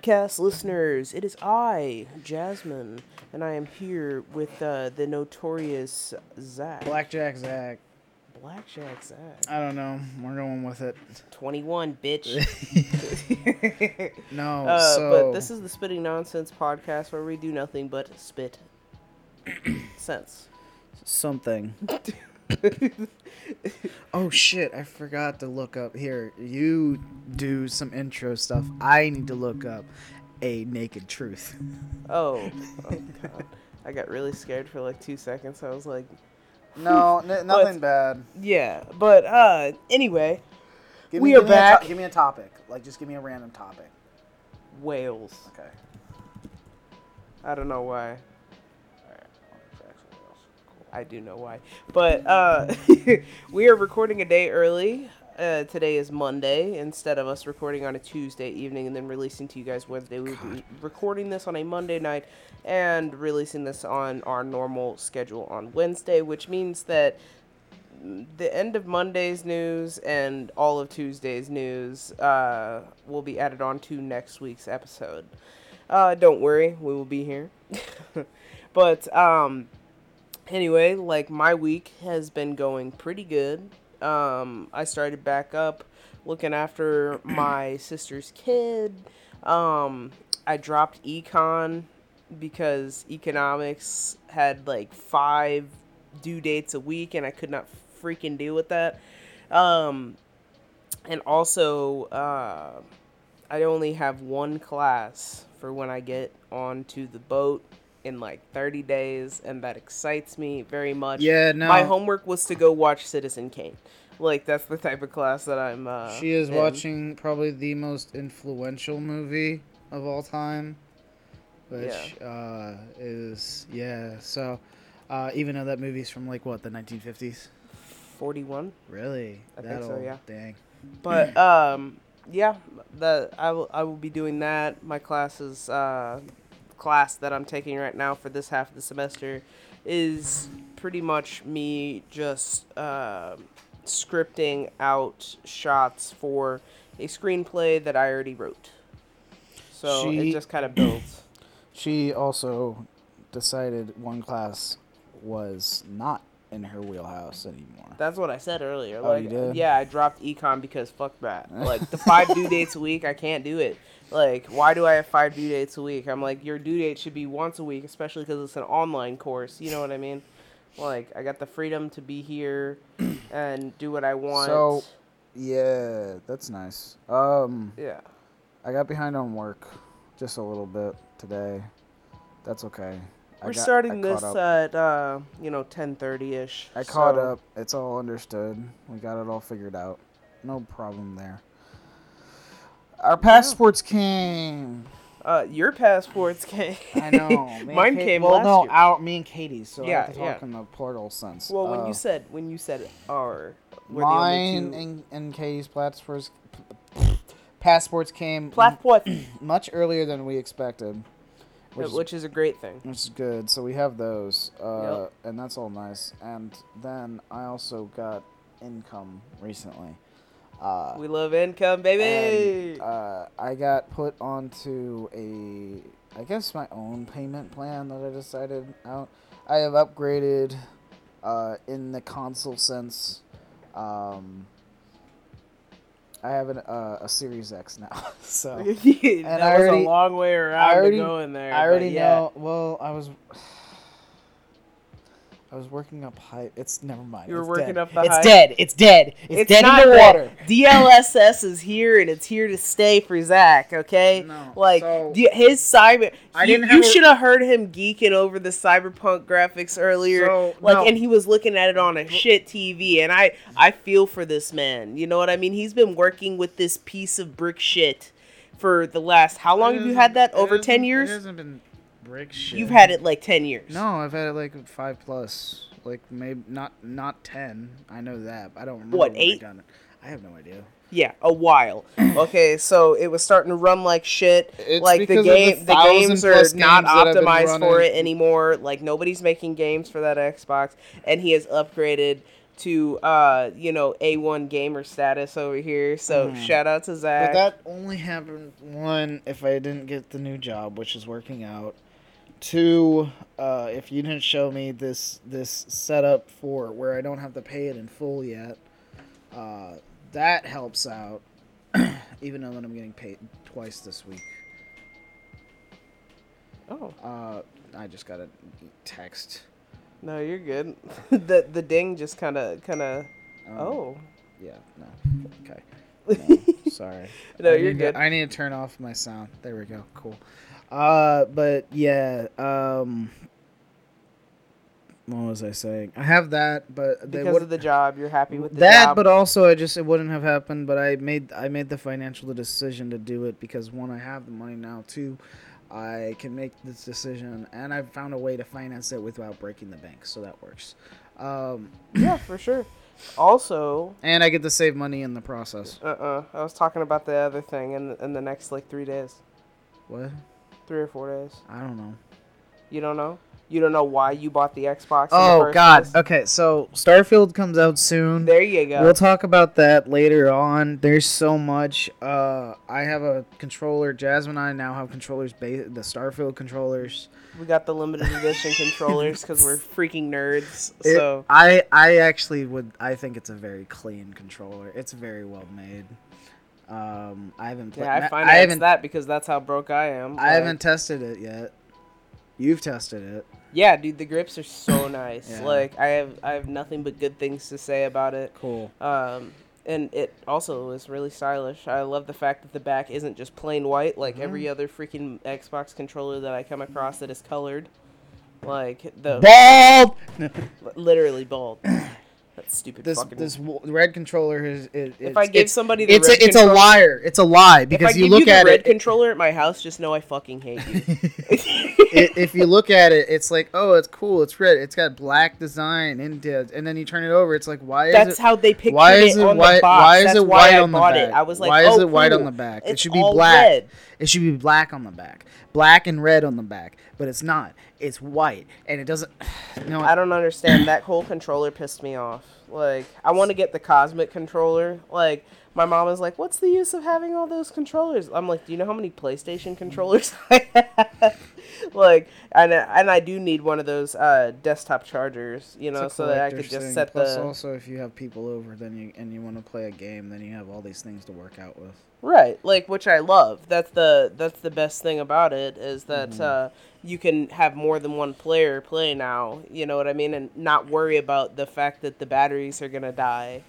Podcast listeners. It is I, Jasmine, and I am here with uh, the notorious Zach. Blackjack Zach. Blackjack Zach. I don't know. We're going with it. 21, bitch. No, uh, so But this is the Spitting Nonsense podcast where we do nothing but spit sense. something. oh shit! I forgot to look up here. You do some intro stuff. I need to look up a naked truth. Oh, oh God. I got really scared for like two seconds. I was like, No, n- nothing bad. yeah. But uh, anyway, Give We me, are give me a to- back. give me a topic. Like, just give me a random topic. whales. Okay. I don't know why. I do know why. But uh, we are recording a day early. Uh, today is Monday. Instead of us recording on a Tuesday evening and then releasing to you guys Wednesday, we'll be recording this on a Monday night and releasing this on our normal schedule on Wednesday, which means that the end of Monday's news and all of Tuesday's news uh, will be added on to next week's episode. Uh, don't worry, we will be here. but um, anyway, like my week has been going pretty good. Um, I started back up looking after my sister's kid. Um, I dropped econ because economics had like five due dates a week and I could not freaking deal with that. Um, and also, uh, I only have one class for when I get onto the boat in like 30 days, and that excites me very much. Yeah, no. My homework was to go watch Citizen Kane. Like, that's the type of class that I'm. Uh, She is in. watching probably the most influential movie of all time, which uh, is yeah. So, uh, even though that movie's from like what the 1950s, 41. really? I think so, old? yeah. Dang. But um, yeah, the I will I will be doing that. My classes uh, class that I'm taking right now for this half of the semester is pretty much me just uh, scripting out shots for a screenplay that I already wrote. So She- it just kind of builds. She also decided one class was not in her wheelhouse anymore. That's what I said earlier. Oh, Like, you did? yeah, I dropped econ because fuck that. Like the five due dates a week, I can't do it. Like, why do I have five due dates a week? I'm like, your due date should be once a week, especially because it's an online course. You know what I mean? Like, I got the freedom to be here and do what I want. So- Yeah, that's nice. Um, yeah, I got behind on work just a little bit today. That's okay. We're got- starting this up. at uh, you know, ten thirty ish. I caught up. It's all understood. We got it all figured out. No problem there. Our passports came. Uh, your passports came. I know. Me Mine Kate- came well, last no, year. our me and Katie's. So I Yeah, have to yeah. in the portal sense. Well, when Uh, you said when you said our, mine the only two. and, and Katie's passports passports came Passport, much earlier than we expected, which is which is a great thing. Which is good. So we have those, uh, Yep. and that's all nice. And then I also got income recently. Uh, We love income, baby. and, uh, I got put onto a, I guess my own payment plan that I decided out. I have upgraded, uh, in the console sense. Um, I have an, uh, a Series X now, so. that I was already- a long way around I already- to go in there. I already yeah. know. Well, I was. I was working up high. It's never mind. You were it's working dead. up the It's hype? dead. It's dead. It's, dead not in the that. water. DLSS is here and it's here to stay for Zach. Okay, No, like so- D- his cyber. I you didn't have you a- should have heard him geeking over the cyberpunk graphics earlier. So, like, no. and he was looking at it on a shit TV, and I I feel for this man. You know what I mean? He's been working with this piece of brick shit for the last. How long have you had that? Over ten years. It hasn't been brick shit. You've had it like ten years. No, I've had it like five plus. Like maybe not not ten. I know that. I don't remember. What, when I eight? it. I have no idea. Yeah, a while. Okay, so it was starting to run like shit. It's like the because of the game, the, games are plus not games that I've been optimized for it anymore. Like nobody's making games for that Xbox, and he has upgraded to uh you know A1 gamer status over here. So shout out to Zach. But that only happened one if I didn't get the new job, which is working out. Two, uh, if you didn't show me this this setup for where I don't have to pay it in full yet, uh, that helps out. even though that I'm getting paid twice this week. oh Uh, I just got a text. no, you're good. the the ding just kind of kind of. Um, Oh. Yeah. No. Okay. No, sorry. No, I you're good. To, I need to turn off my sound. There we go. Cool. Uh, but yeah. Um. What was I saying? I have that, but they because of the job, you're happy with the that, job. but also I just it wouldn't have happened. But I made I made the financial decision to do it because one, I have the money now. Two, I can make this decision, and I've found a way to finance it without breaking the bank, so that works. Um, yeah, for sure. Also, and I get to save money in the process. uh, uh I was talking about the other thing in in the next like three days, What? Three or four days. I don't know. You don't know? You don't know why you bought the Xbox? in the Oh first God. place? Okay, so Starfield comes out soon. There you go. We'll talk about that later on. There's so much. Uh, I have a controller. Jasmine and I now have controllers. Ba- the Starfield controllers. we got the limited edition controllers because we're freaking nerds. It- so I I actually would. I think it's a very clean controller. It's very well made. Um, I haven't. Played, yeah, I I financed haven't. that because that's how broke I am. I Like, haven't tested it yet. You've tested it. Yeah, dude, the grips are so nice. Yeah. Like I have I have nothing but good things to say about it. Cool. Um, and it also is really stylish. I love the fact that the back isn't just plain white like Mm-hmm. every other freaking Xbox controller that I come across that is colored. Like the Bald. literally bald. Stupid this fucking. this w- red controller is. It, if I give somebody the it's red a, it's a liar. It's a lie because if I you give look you the at red it. controller at my house, just know I fucking hate you. i- if you look at it, it's like, oh, it's cool, it's red, it's got black design, and and then you turn it over, it's like, why is That's it? how they pictured why is it it on white? the box. Why is That's it white on the back? it. I was like, why oh, is it white on the back? It It's should be black. red. It should be black on the back, black and red on the back, but it's not. It's white, and it doesn't. No, I don't understand. That whole controller pissed me off. Like, I want to get the Cosmic controller. Like, my mom is like, "What's the use of having all those controllers?" I'm like, "Do you know how many PlayStation controllers I have?" like, and and I do need one of those uh, desktop chargers, you know, so that I could just thing. set Plus, the also, if you have people over, then you and you want to play a game, then you have all these things to work out with. Right, like which I love. That's the that's the best thing about it is that Mm-hmm. uh, you can have more than one player play now. You know what I mean, and not worry about the fact that the batteries are gonna die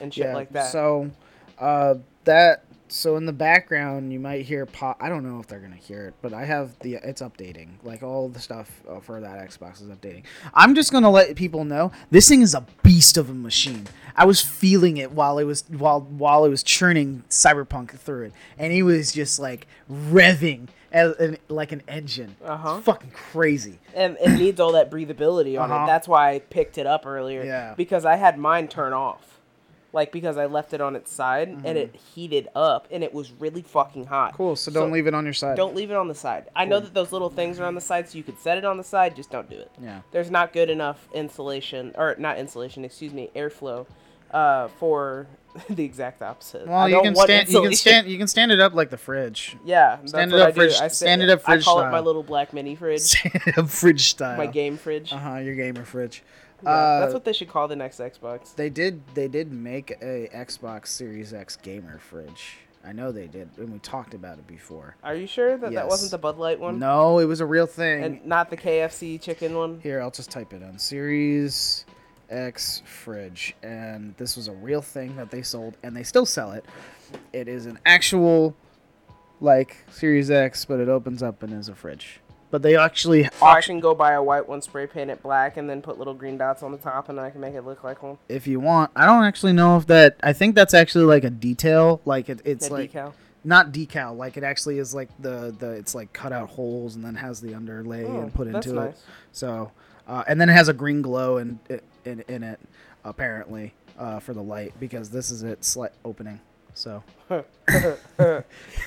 and shit like that. So, uh, that so in the background you might hear pop. I don't know if they're gonna hear it, but I have the it's updating. Like all the stuff uh, for that Xbox is updating. I'm just gonna let people know this thing is a beast of a machine. I was feeling it while it was while while it was churning Cyberpunk through it, and he was just like revving as an, like an engine. Uh-huh. It's fucking crazy. and it needs all that breathability on Uh-huh. it. That's why I picked it up earlier. Yeah. Because I had mine turn off. Like because I left it on its side and it heated up and it was really fucking hot. Mm-hmm. Cool. So don't leave it on your side. Don't leave it on the side. I know that those little things are on the side, so you could set it on the side. Just don't do it. Yeah. There's not good enough insulation, or not insulation, excuse me, airflow, uh, for the exact opposite. Well, I you can stand. You can stand. You can stand it up like the fridge. Yeah, stand it up I fridge- I stand sit- it up fridge. I call it my little black mini fridge, Stand up fridge style. my game fridge. Uh huh. Your gamer fridge. Yeah, uh, that's what they should call the next Xbox. They did. They did make a Xbox Series X gamer fridge. I know they did, and we talked about it before. Are you sure that that wasn't the Bud Light one? No, it was a real thing. And not the KFC chicken one? Here, I'll just type it in. Series X fridge. And this was a real thing that they sold, and they still sell it. It is an actual, like, Series X, but it opens up and is a fridge. But they actually So I can go buy a white one, spray paint it black, and then put little green dots on the top, and then I can make it look like one. if you want. I don't actually know if that. I think that's actually like a detail. Like it, it's That like decal. not decal. Like it actually is like the the. It's like cut out holes and then has the underlay Oh, and put into it. So, uh, and then it has a green glow in in, in it apparently uh, for the light because this is its slight opening. So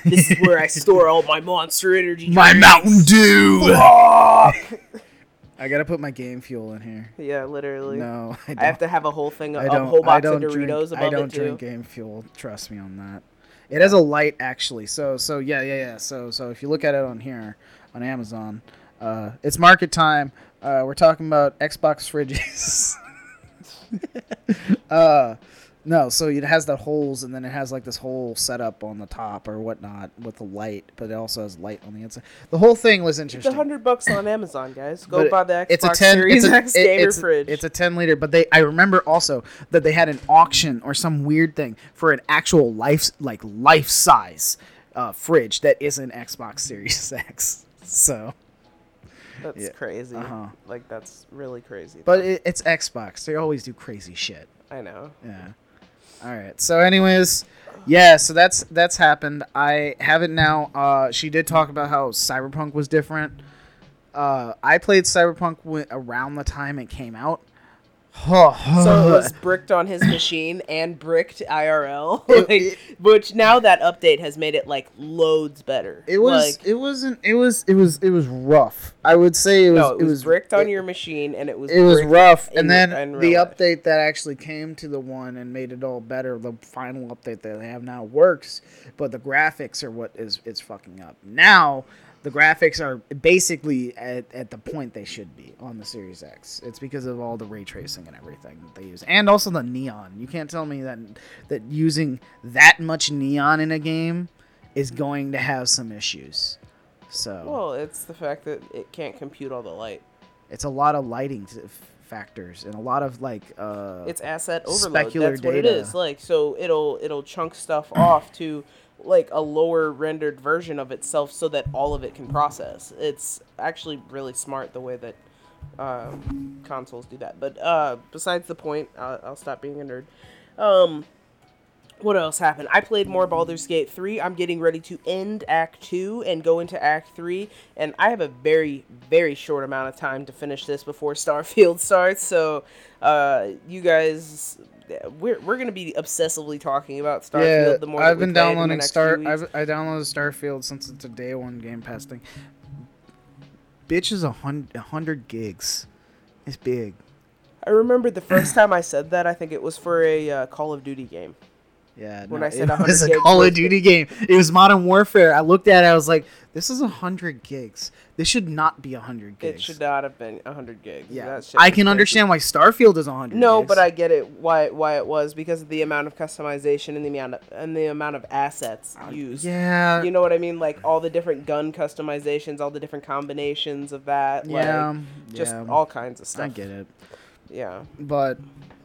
This is where I store all my monster energy. my drinks. Mountain Dew. I gotta put my game fuel in here. Yeah, literally. No, I, don't. I have to have a whole thing, I a don't. whole I box of don't drink. Doritos above I don't it too. drink game fuel. Trust me on that. It has a light actually. So so yeah yeah yeah. So so if you look at it on here on Amazon, uh, it's market time. Uh, we're talking about Xbox fridges. uh, no, so it has the holes, and then it has like this whole setup on the top or whatnot with the light, but it also has light on the inside. The whole thing was interesting. It's hundred bucks on Amazon, guys. Go But buy the Xbox it's a 10 Series it's a, X it- gamer it's, fridge. it's a 10 liter but they i remember also that they had an auction or some weird thing for an actual life like life size uh, fridge that is an xbox series x so that's yeah, crazy. uh-huh. Like that's really crazy. but it, it's xbox they always do crazy shit I know. yeah all right. So anyways yeah so that's that's happened. I have it now. Uh she did talk about how cyberpunk was different. Uh i played cyberpunk w- around the time it came out So it was bricked on his machine and bricked IRL, like, it- which now that update has made it like loads better. It was. like, it wasn't. It was. It was. It was rough. I would say it was. no, it was, bricked on it, your machine, and it was It was rough, and then the life. update that actually came to the one and made it all better. The final update that they have now works, but the graphics are what is it's fucking up. Now the graphics are basically at, at the point they should be on the Series X. It's because of all the ray tracing and everything that they use, and also the neon. You can't tell me that that using that much neon in a game is going to have some issues. So Well, it's the fact that it can't compute all the light. it's a lot of lighting factors and a lot of like uh It's asset overload. That's what it is. Like so it'll it'll chunk stuff off to like a lower rendered version of itself so that all of it can process. It's actually really smart the way that um, consoles do that. But uh, besides the point, I'll, I'll stop being a nerd. Um, what else happened? I played more Baldur's Gate 3. I'm getting ready to end Act 2 and go into Act 3. And I have a very, very short amount of time to finish this before Starfield starts. So, uh, you guys, we're, we're going to be obsessively talking about Starfield yeah, the more I've been play it in the downloading Star. I've, I downloaded Starfield since it's a day one Game Pass thing. Bitch is a hundred, a hundred gigs. It's big. I remember the first time I said that, I think it was for a uh, Call of Duty game. Yeah, When no, I said it was 100 a Call of Duty game. It was Modern Warfare. I looked at it. I was like, "This is a hundred gigs. This should not be a hundred gigs." It should not have been 100 gigs. Yeah, That shit I can understand why Starfield is a hundred. No, gigs. but I get it why why it was because of the amount of customization and the amount of and the amount of assets used. Uh, Yeah, You know what I mean? Like all the different gun customizations, all the different combinations of that. yeah, Like just yeah. all kinds of stuff. I get it, Yeah. but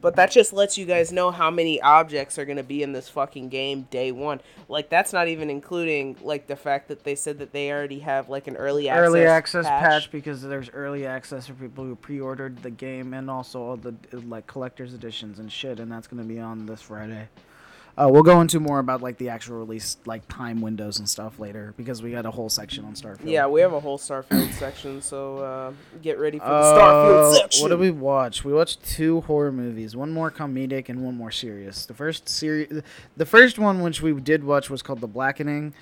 But that just lets you guys know how many objects are going to be in this fucking game day one. Like that's not even including like the fact that they said that they already have like an early access early access patch. because there's early access for people who pre-ordered the game and also all the like collector's editions and shit and that's going to be on this friday uh, we'll go into more about like the actual release like time windows and stuff later because we got a whole section on starfield Yeah, we have a whole Starfield section, so uh, get ready for the Uh, Starfield section. What did we watch? We watched two horror movies, one more comedic and one more serious. The first series, the first one which we did watch was called The Blackening.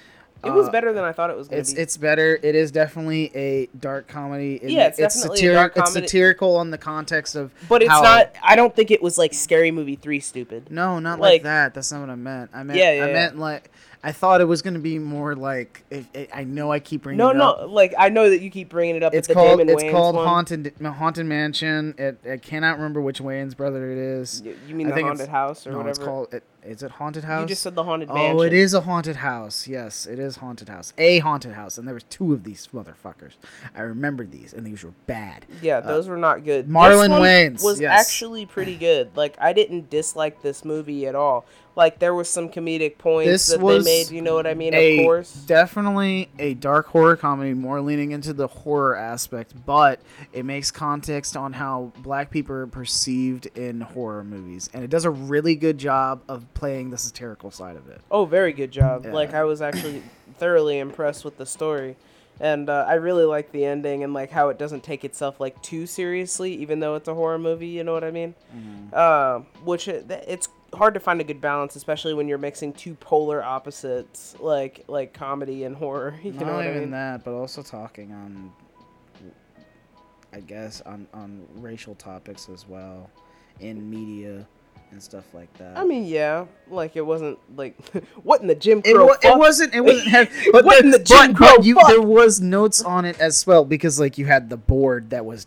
It was Uh, better than I thought it was going It's to be. it's better. It is definitely a dark comedy. It- Yeah, it's definitely a satiri- dark It's satirical on the context of. but it's not. I don't think it was like Scary Movie three stupid. No, not like, like- that. That's not what I meant. I meant. Yeah, yeah, I yeah. meant like. I thought it was gonna be more like. It, it, I know I keep bringing No, it no, up. like I know that you keep bringing it up. It's the called it's Wayans called one. haunted haunted mansion. It, I cannot remember which Wayans brother it is. You mean I the haunted house or no, whatever? it's called. It, is it haunted house? You just said the haunted Oh, mansion. it is a haunted house. Yes, it is haunted house. A haunted house, and there was two of these motherfuckers. I remember these, and these were bad. Yeah, those were not good. Uh, Marlon Wayans, was yes. actually pretty good. Like I didn't dislike this movie at all. Like there was some comedic points This that was they made. You know what I mean? a of course. definitely a dark horror comedy, more leaning into the horror aspect, but it makes context on how black people are perceived in horror movies, and it does a really good job of playing the satirical side of it. Oh, very good job. Yeah. Like I was actually thoroughly impressed with the story. And uh, I really like the ending and like how it doesn't take itself like too seriously, even though it's a horror movie. You know what I mean? Uh, which it, it's hard to find a good balance, especially when you're mixing two polar opposites, like like comedy and horror. You Not know what I even mean? that, but also talking on, I guess, on on racial topics as well, in media and stuff like that. I mean, yeah, like it wasn't like what in the Jim It, Crow. wa- it wasn't. It wasn't. Heavy, but What the, in the but- Jim but Crow you, fuck? there was notes on it as well because like you had the board that was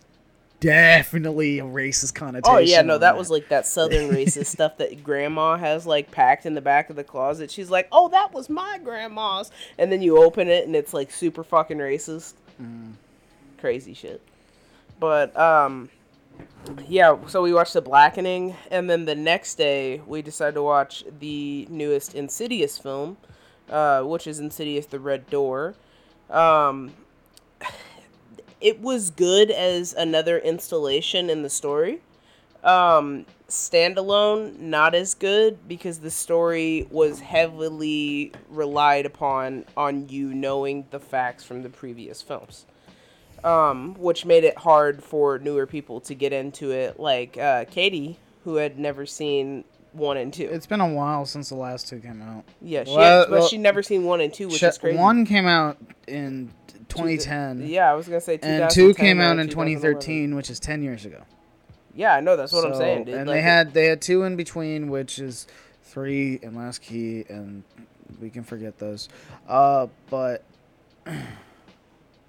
definitely a racist connotation. Oh yeah, no, on that was like that southern racist stuff that grandma has like packed in the back of the closet. She's like, "Oh, that was my grandma's." And then you open it and it's like super fucking racist. Mm. Crazy shit. But um yeah, so we watched The Blackening and then the next day we decided to watch the newest Insidious film, uh, which is Insidious the Red Door. Um it was good as another installation in the story. Um, standalone, not as good because the story was heavily relied upon on you knowing the facts from the previous films. Um, which made it hard for newer people to get into it, like uh, Katie, who had never seen one and two. It's been a while since the last two came out. yeah, she well, had, but well, she never seen one and two, which Ch- is crazy. One came out in 2010, yeah, I was gonna say and two came out in 2013, which is 10 years ago. Yeah, I know that's what I'm saying, dude. And Like, they had they had two in between, which is three and Last Key, and we can forget those. Uh, but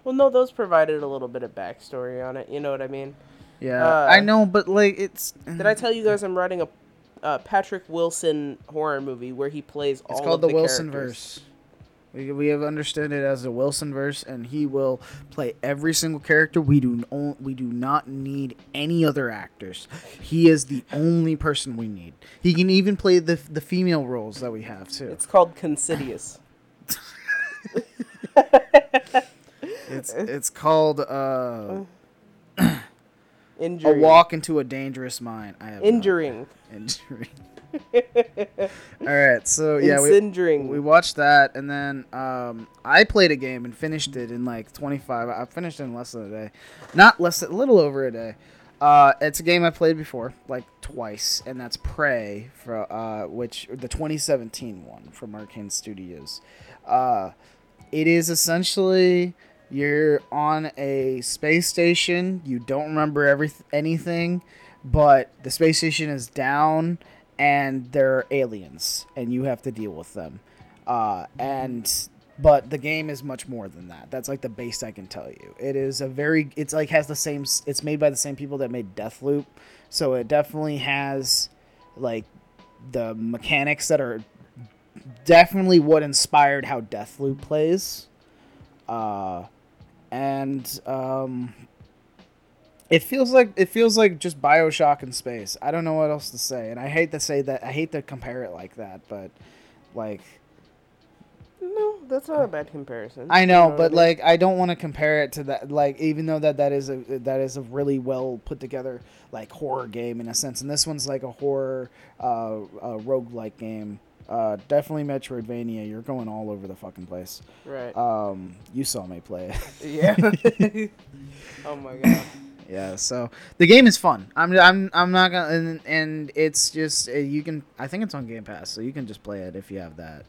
Well, no, those provided a little bit of backstory on it. You know what I mean? yeah, Uh, I know, but like it's Did I tell you guys I'm writing a uh, Patrick Wilson horror movie where he plays all it's called the, the Wilson verse. We, we have understood it as the Wilson verse, and he will play every single character. We do no, we do not need any other actors. He is the only person we need. He can even play the the female roles that we have too. It's called Considious. It's it's called uh, a walk into a dangerous mind. I have Injuring. Injury. All right, so yeah, we, we watched that, and then um, I played a game and finished it in like 25. I finished it in less than a day, not less, than, a little over a day. Uh, it's a game I played before, like twice, and that's Prey, for uh, which the 2017 one from Arkane Studios. Uh, it is essentially you're on a space station. You don't remember every anything, but the space station is down, and there are aliens, and you have to deal with them. Uh, and but the game is much more than that. That's like the base I can tell you. It is a very. It's like has the same. It's made by the same people that made Deathloop, so it definitely has like the mechanics that are definitely what inspired how Deathloop plays. Uh, and um, it feels like it feels like just Bioshock in space. I don't know what else to say, and I hate to say that. I hate to compare it like that, but like no, that's not a bad comparison. I You know, but mean? like I don't want to compare it to that. Like even though that that is a that is a really well put together like horror game in a sense, and this one's like a horror uh, uh roguelike game. Uh, definitely Metroidvania. You're going all over the fucking place. right. Um, you saw me play it. yeah. oh my god. yeah. So the game is fun. I'm I'm I'm not gonna and, and it's just uh, you can. I think it's on Game Pass, so you can just play it if you have that.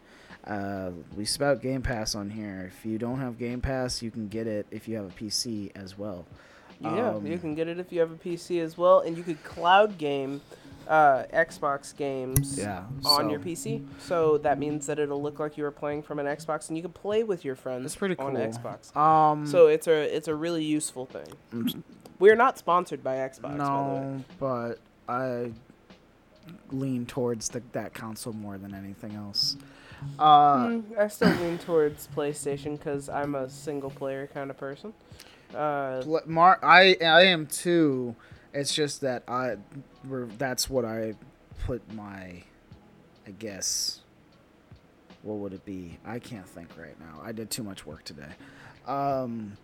Uh, we spout Game Pass on here. If you don't have Game Pass, you can get it if you have a PC as well. Yeah, Um, you can get it if you have a PC as well, and you could cloud game uh, Xbox games Yeah, on your PC. So that means that it'll look like you were playing from an Xbox, and you can play with your friends That's pretty on cool. Xbox. Um, So it's a it's a really useful thing. We're not sponsored by Xbox, by the way. no, but I lean towards the, that console more than anything else. Uh, Mm, I still lean towards PlayStation because I'm a single player kind of person. Uh, Mar- I I am too. It's just that I, that's what I put my, I guess. What would it be? I can't think right now. I did too much work today. Um.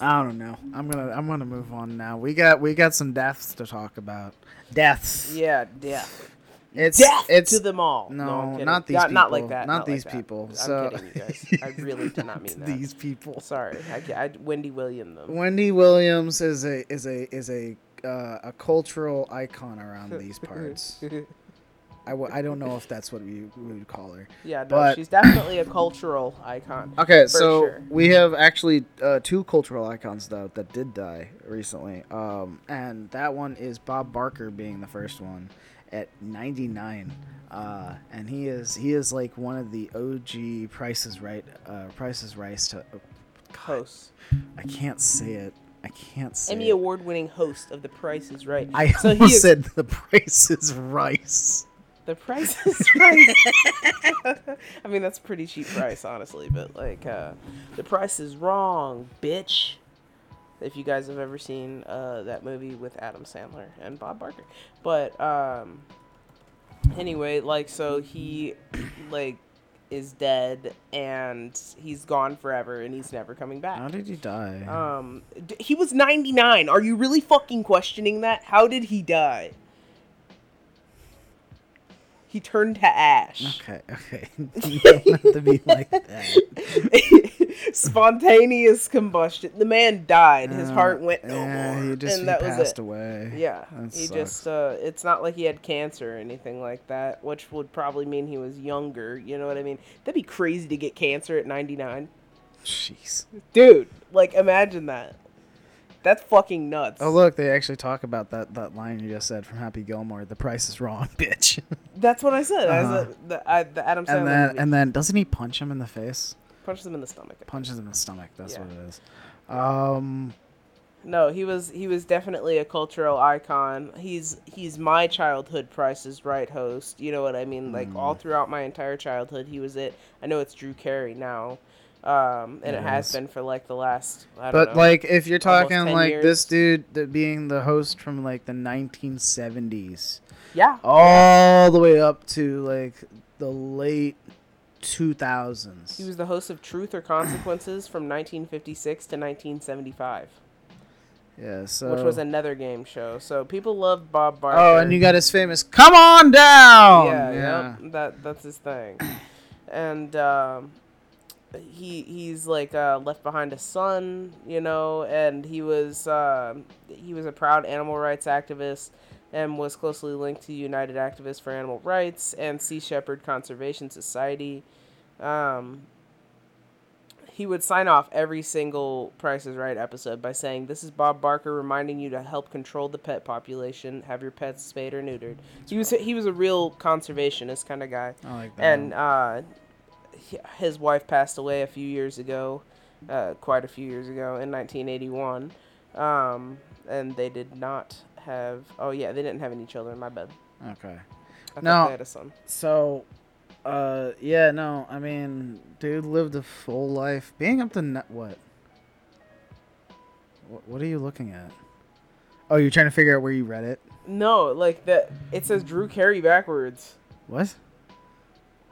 I don't know. I'm gonna I'm gonna move on now. We got we got some deaths to talk about. Deaths. yeah, death. It's Death it's to them all. no, I'm not these not, Not like people. that. Not like these that. people. I'm So- kidding, you guys. I really did not mean that. these people. Sorry, I, I Wendy William them. Wendy Williams is a is a is a uh, a cultural icon around these parts. I, w- I don't know if that's what we, we would call her. yeah, no, But- she's definitely a cultural icon. Okay, so sure. we have actually uh, two cultural icons though that did die recently, um, and that one is Bob Barker being the first one at 99, uh, and he is he is like one of the OG Prices Right uh, Prices Right to. Oh, I can't say it. I can't say Emmy it. award-winning host of The Price is Right. I so he almost is, said the Price is Rice. The Price is Right. I mean, that's a pretty cheap price, honestly. But like, uh, The Price is Wrong, bitch. If you guys have ever seen uh, that movie with Adam Sandler and Bob Barker, but um, anyway, like, so he like is dead and he's gone forever and he's never coming back. How did he die? Um, d- he was 99. Are you really fucking questioning that? How did he die? He turned to ash. okay, okay. you don't have to be like that. Spontaneous combustion. The man died. His Uh, heart went no yeah, more, he just and that was passed it. away. Yeah, That he sucks. just. Uh, it's not like he had cancer or anything like that, which would probably mean he was younger. You know what I mean? That'd be crazy to get cancer at 99, Jeez. dude. Like, imagine that. That's fucking nuts. Oh look, they actually talk about that that line you just said from Happy Gilmore. The price is wrong, bitch. That's what I said. Uh-huh. said the, I, the Adam Sandler and then movie. and then doesn't he punch him in the face? punches him in the stomach. Punches him in the stomach. That's Yeah. what it is. Um. No, he was he was definitely a cultural icon. He's he's my childhood Price is Right host. You know what I mean? Like all Mm. throughout my entire childhood, he was it. I know it's Drew Carey now, um, and it, It has been for like the last. I don't But know. like, if you're talking like years. this dude that being the host from like the 1970s, yeah, all the way up to like the late 2000s. he was the host of Truth or Consequences from 1956 to 1975, yeah. So. which was another game show. So people loved Bob Barker. Oh, and you got his famous "Come on down." yeah, yeah. Yep, that that's his thing. And um, he he's like uh, left behind a son, you know, and he was um he was a proud animal rights activist and was closely linked to United Activists for Animal Rights and Sea Shepherd Conservation Society. Um, he would sign off every single Price is Right episode by saying, "This is Bob Barker reminding you to help control the pet population. Have your pets spayed or neutered." He was he was a real conservationist kind of guy, I like that. and uh, his wife passed away a few years ago, uh, quite a few years ago in 1981, um, and they did not have. Oh yeah, they didn't have any children. My bad. okay. I No. they had a son. So, uh, yeah, no, I mean, dude lived a full life. Being up to ne- what? what? What are you looking at? Oh, you're trying to figure out where you read it. No, like that. It says Drew Carey backwards, What?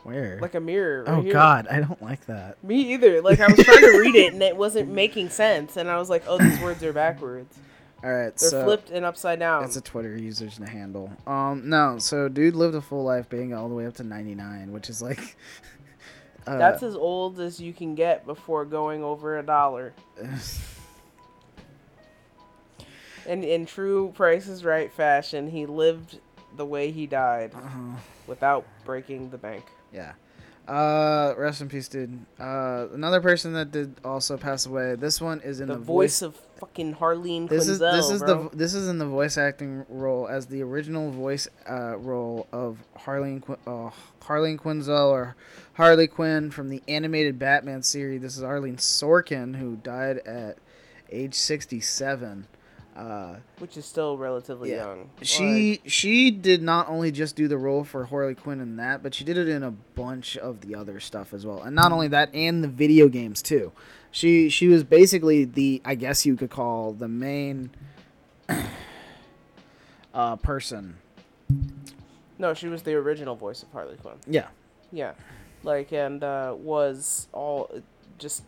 Where? like a mirror. right oh here. God, I don't like that. Me either. Like I was trying to read it and it wasn't making sense, and I was like, "Oh, these words are backwards. All right, They're so flipped and upside down." it's a Twitter user's handle. Um, no, so dude lived a full life, being all the way up to 99, which is like. Uh, That's as old as you can get before going over a dollar. And in true Price is Right fashion, he lived the way he died uh, without breaking the bank. Yeah. Uh, rest in peace, dude. Uh, another person that did also pass away. This one is in The, the, voice of fucking Harleen This is this is bro. the this is in the voice acting role as the original voice uh, role of Harleen uh, Harleen Quinzel or Harley Quinn from the animated Batman series. This is Arlene Sorkin who died at age sixty seven. Uh, which is still relatively Yeah. young. she she did not only just do the role for Harley Quinn in that, but she did it in a bunch of the other stuff as well. And not only that, and the video games too. She she was basically the I guess you could call the main uh, person. no, she was the original voice of Harley Quinn. Yeah. Yeah, like and uh, was all just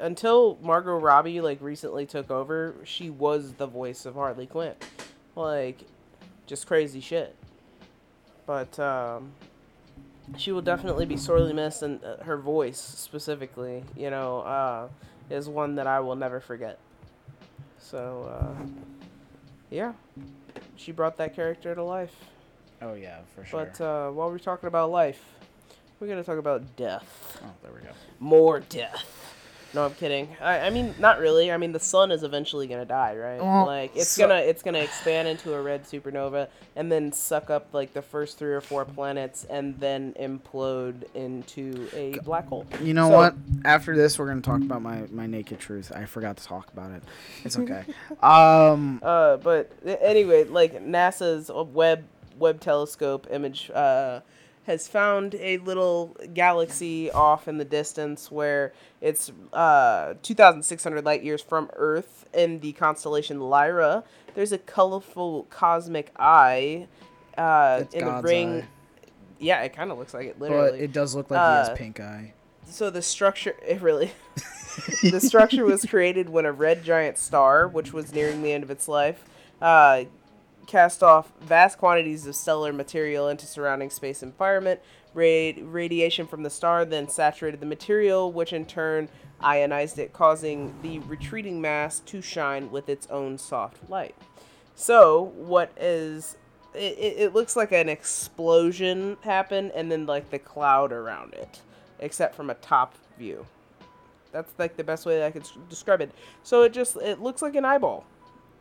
until Margot Robbie like recently took over. She was the voice of Harley Quinn, like just crazy shit. But um, she will definitely be sorely missed, and uh, her voice specifically, you know, uh, is one that I will never forget. So uh, yeah, she brought that character to life. Oh yeah, for sure. But uh, while we're talking about life, we're gonna talk about death. oh, there we go. More death. No, I'm kidding. I, I mean, not really. I mean, the sun is eventually gonna die, right? Well, like it's so- gonna it's gonna expand into a red supernova and then suck up like the first three or four planets and then implode into a black hole. You know So- what? After this, we're gonna talk about my my naked truth. I forgot to talk about it. It's okay. um, Uh, but anyway, like NASA's web Webb Telescope image uh, has found a little galaxy off in the distance where it's uh, 2,600 light years from Earth in the constellation Lyra. There's a colorful cosmic eye uh, in the ring. eye. Yeah, it kind of looks like it, literally. but it does look like he Uh, has pink eye. so the structure it really the structure was created when a red giant star which was nearing the end of its life uh, cast off vast quantities of stellar material into surrounding space environment Rad- radiation from the star then saturated the material which in turn ionized it causing the retreating mass to shine with its own soft light. So what is it, it, looks like an explosion happened and then like the cloud around it except from a top view. That's like the best way i could describe it. So it just it looks like an eyeball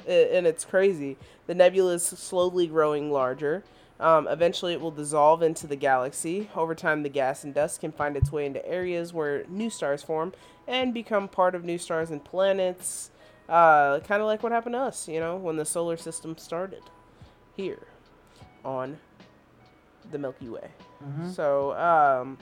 and it's crazy. The nebula is slowly growing larger. Um, eventually it will dissolve into the galaxy. Over time the gas and dust can find its way into areas where new stars form and become part of new stars and planets uh, kind of like what happened to us you know when the solar system started here on the Milky Way. So, um,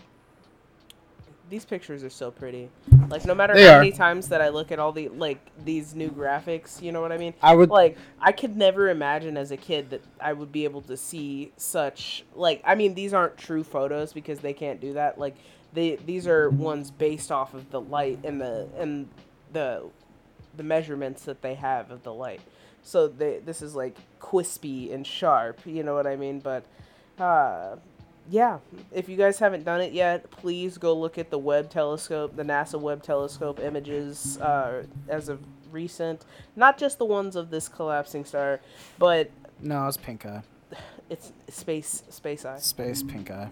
these pictures are so pretty. Like, no matter They how are. many times that I look at all the like these new graphics, you know what I mean? I would Like, I could never imagine as a kid that I would be able to see such like. I mean, these aren't true photos because they can't do that. Like, they these are ones based off of the light and the and the the measurements that they have of the light. So they this is like crispy and sharp, you know what I mean? But uh yeah, if you guys haven't done it yet, please go look at the Webb telescope, the NASA Webb telescope images uh, as of recent. Not just the ones of this collapsing star, but no, it's pink eye. it's space space eye, Space pink eye.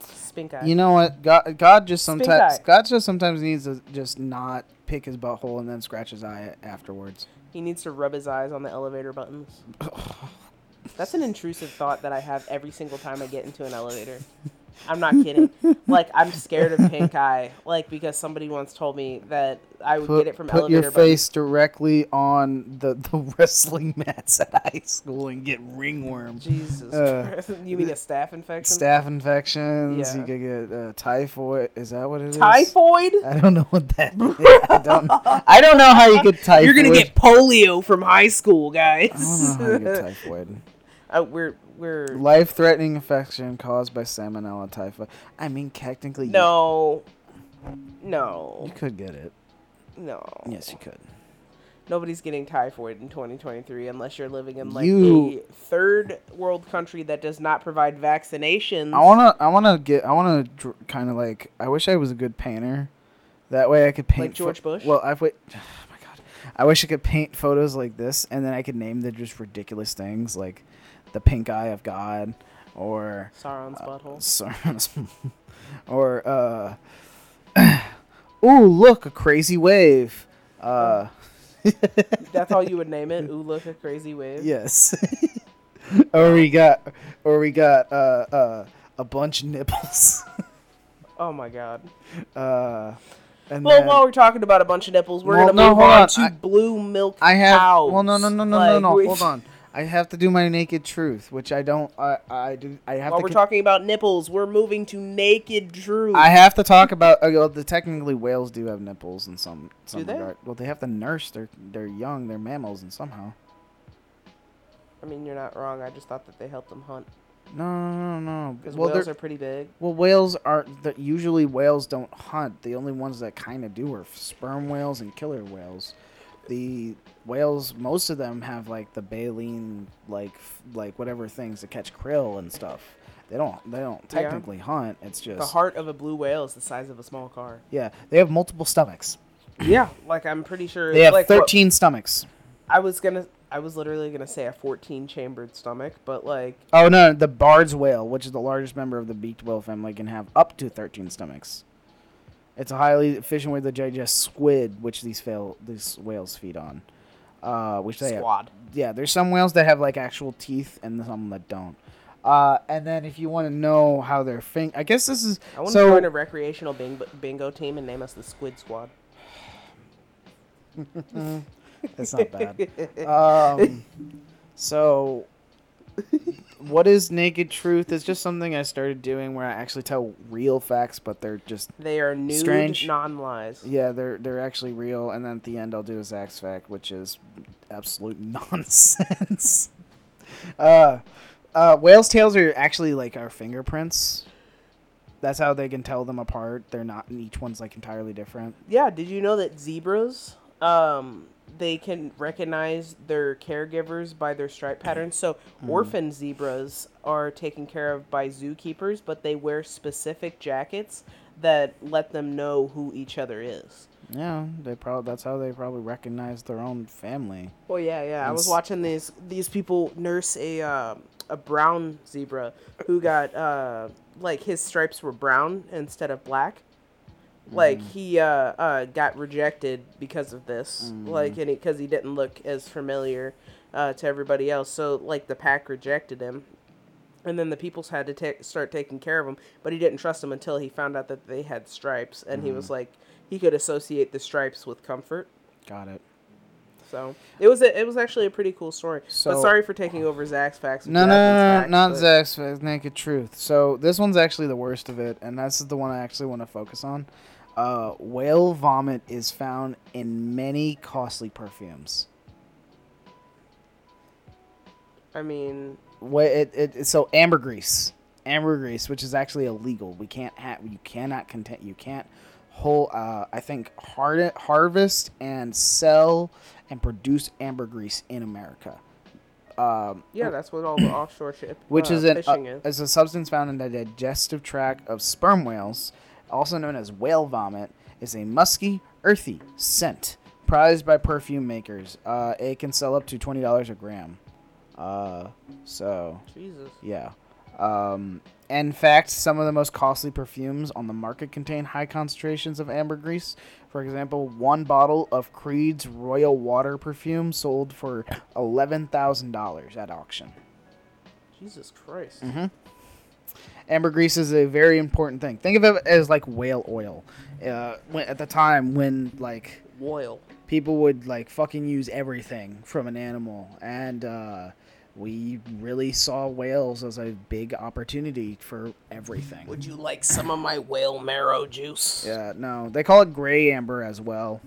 spink eye. You know what? God, God just sometimes. God just sometimes needs to just not pick his butthole and then scratch his eye afterwards. He needs to rub his eyes on the elevator buttons. That's an intrusive thought that I have every single time I get into an elevator. I'm not kidding. like I'm scared of pink eye, like because somebody once told me that I would Put, get it from put elevator your buttons. face directly on the, the wrestling mats at high school and get ringworm. Jesus, Uh, Christ. you mean a staph infection? Staph infections. Yeah. You could get uh, typhoid. Is that what it is? Typhoid? I don't know what that is. I don't. I don't know how you get typhoid. You're gonna get polio from high school, guys. I don't know how you get typhoid. Uh, we're we're Life-threatening infection caused by salmonella typhi. I mean, technically, no, no, you could get it. no. Yes, you could. Nobody's getting typhoid in 2023 unless you're living in like You- a third world country that does not provide vaccinations. I wanna, I wanna get, I wanna dr- kind of like. I wish I was a good painter. That way, I could paint. George Bush? Well, I would. Oh my god, I wish I could paint photos like this, and then I could name the just ridiculous things like the pink eye of God, or Sauron's butthole. Sauron's, or uh, ooh, look, a crazy wave. Uh, That's all you would name it. Ooh, look, a crazy wave. yes. or we got, or we got uh, uh, a bunch of nipples. Oh my god. uh, and Well, then- while we're talking about a bunch of nipples, we're Well, gonna no, move on, on. to I- blue milk I have. cows. Well, no, no, no, no, no, Like, no. we- Hold on. I have to do my naked truth, which I don't. I I do. I have While to. we're con- talking about nipples, we're moving to naked truth. I have to talk about. Uh, well, the technically whales do have nipples in some some Do they? regard. Well, they have to nurse. They're they're young. They're mammals, and somehow. I mean, you're not wrong. I just thought that they helped them hunt No, no, no, no. because Well, whales are pretty big. well, whales are. The, usually, whales don't hunt. The only ones that kind of do are sperm whales and killer whales. The whales, most of them have like the baleen, like f- like whatever things to catch krill and stuff. They don't. They don't Yeah. technically hunt. It's just. The heart of a blue whale is the size of a small car. Yeah, they have multiple stomachs. Yeah, like I'm pretty sure. They have like, what- 13 stomachs. I was gonna, I was literally gonna say a 14 chambered stomach, but like, Oh no, the Baird's whale, which is the largest member of the beaked whale family, can have up to 13 stomachs. It's a highly efficient way to digest squid, which these fail these whales feed on. Uh, which they have, squad. yeah, there's some whales that have like actual teeth and some that don't. Uh, and then if you want to know how they're fin, I guess this is I want to so. join a recreational bingo, bingo team and name us the Squid Squad. It's not bad. um, so, what is naked truth? It's just something I started doing where I actually tell real facts, but they're just They are nude, Strange. non-lies. yeah, they're they're actually real. And then at the end, I'll do a Zach's fact, which is absolute nonsense. uh, uh, whales' tails are actually like our fingerprints. That's how they can tell them apart. They're not, and each one's like entirely different. Yeah, did you know that zebras, um, they can recognize their caregivers by their stripe patterns? So Hmm. orphan zebras are taken care of by zookeepers, but they wear specific jackets that let them know who each other is. Yeah, they probably that's how they probably recognize their own family. Well, yeah, yeah. I was watching these these people nurse a uh, a brown zebra who got uh, like his stripes were brown instead of black. Like he uh, uh, got rejected because of this, like and because he didn't look as familiar uh, to everybody else. So like the pack rejected him, and then the peoples had to ta- start taking care of him. But he didn't trust them until he found out that they had stripes, and he was like he could associate the stripes with comfort. Got it. So it was a, it was actually a pretty cool story. but So- sorry for taking over Zach's facts. No, no, no, no, facts, not but- Zach's Facts, Naked Truth. So this one's actually the worst of it, and that's the one I actually want to focus on. Uh, whale vomit is found in many costly perfumes. I mean, Wha- It, it, so ambergris, ambergris, which is actually illegal. We can't have, you cannot content, you can't whole. Uh, I think hard, harvest and sell and produce ambergris in America. Um, yeah, that's what all the offshore ship which uh, is an, fishing uh, is. is a substance found in the digestive tract of sperm whales, also known as whale vomit, is a musky, earthy scent prized by perfume makers. Uh, it can sell up to twenty dollars a gram. Uh, so Jesus. yeah. Um, in fact, some of the most costly perfumes on the market contain high concentrations of ambergris. For example, one bottle of Creed's Royal Water perfume sold for eleven thousand dollars at auction. Jesus Christ. Mm-hmm. Ambergris is a very important thing. Think of it as like whale oil. Uh, when, at the time when like Oil. people would like fucking use everything from an animal, and uh, we really saw whales as a big opportunity for everything. Would you like some of my whale marrow juice? Yeah, no, they call it gray amber as well.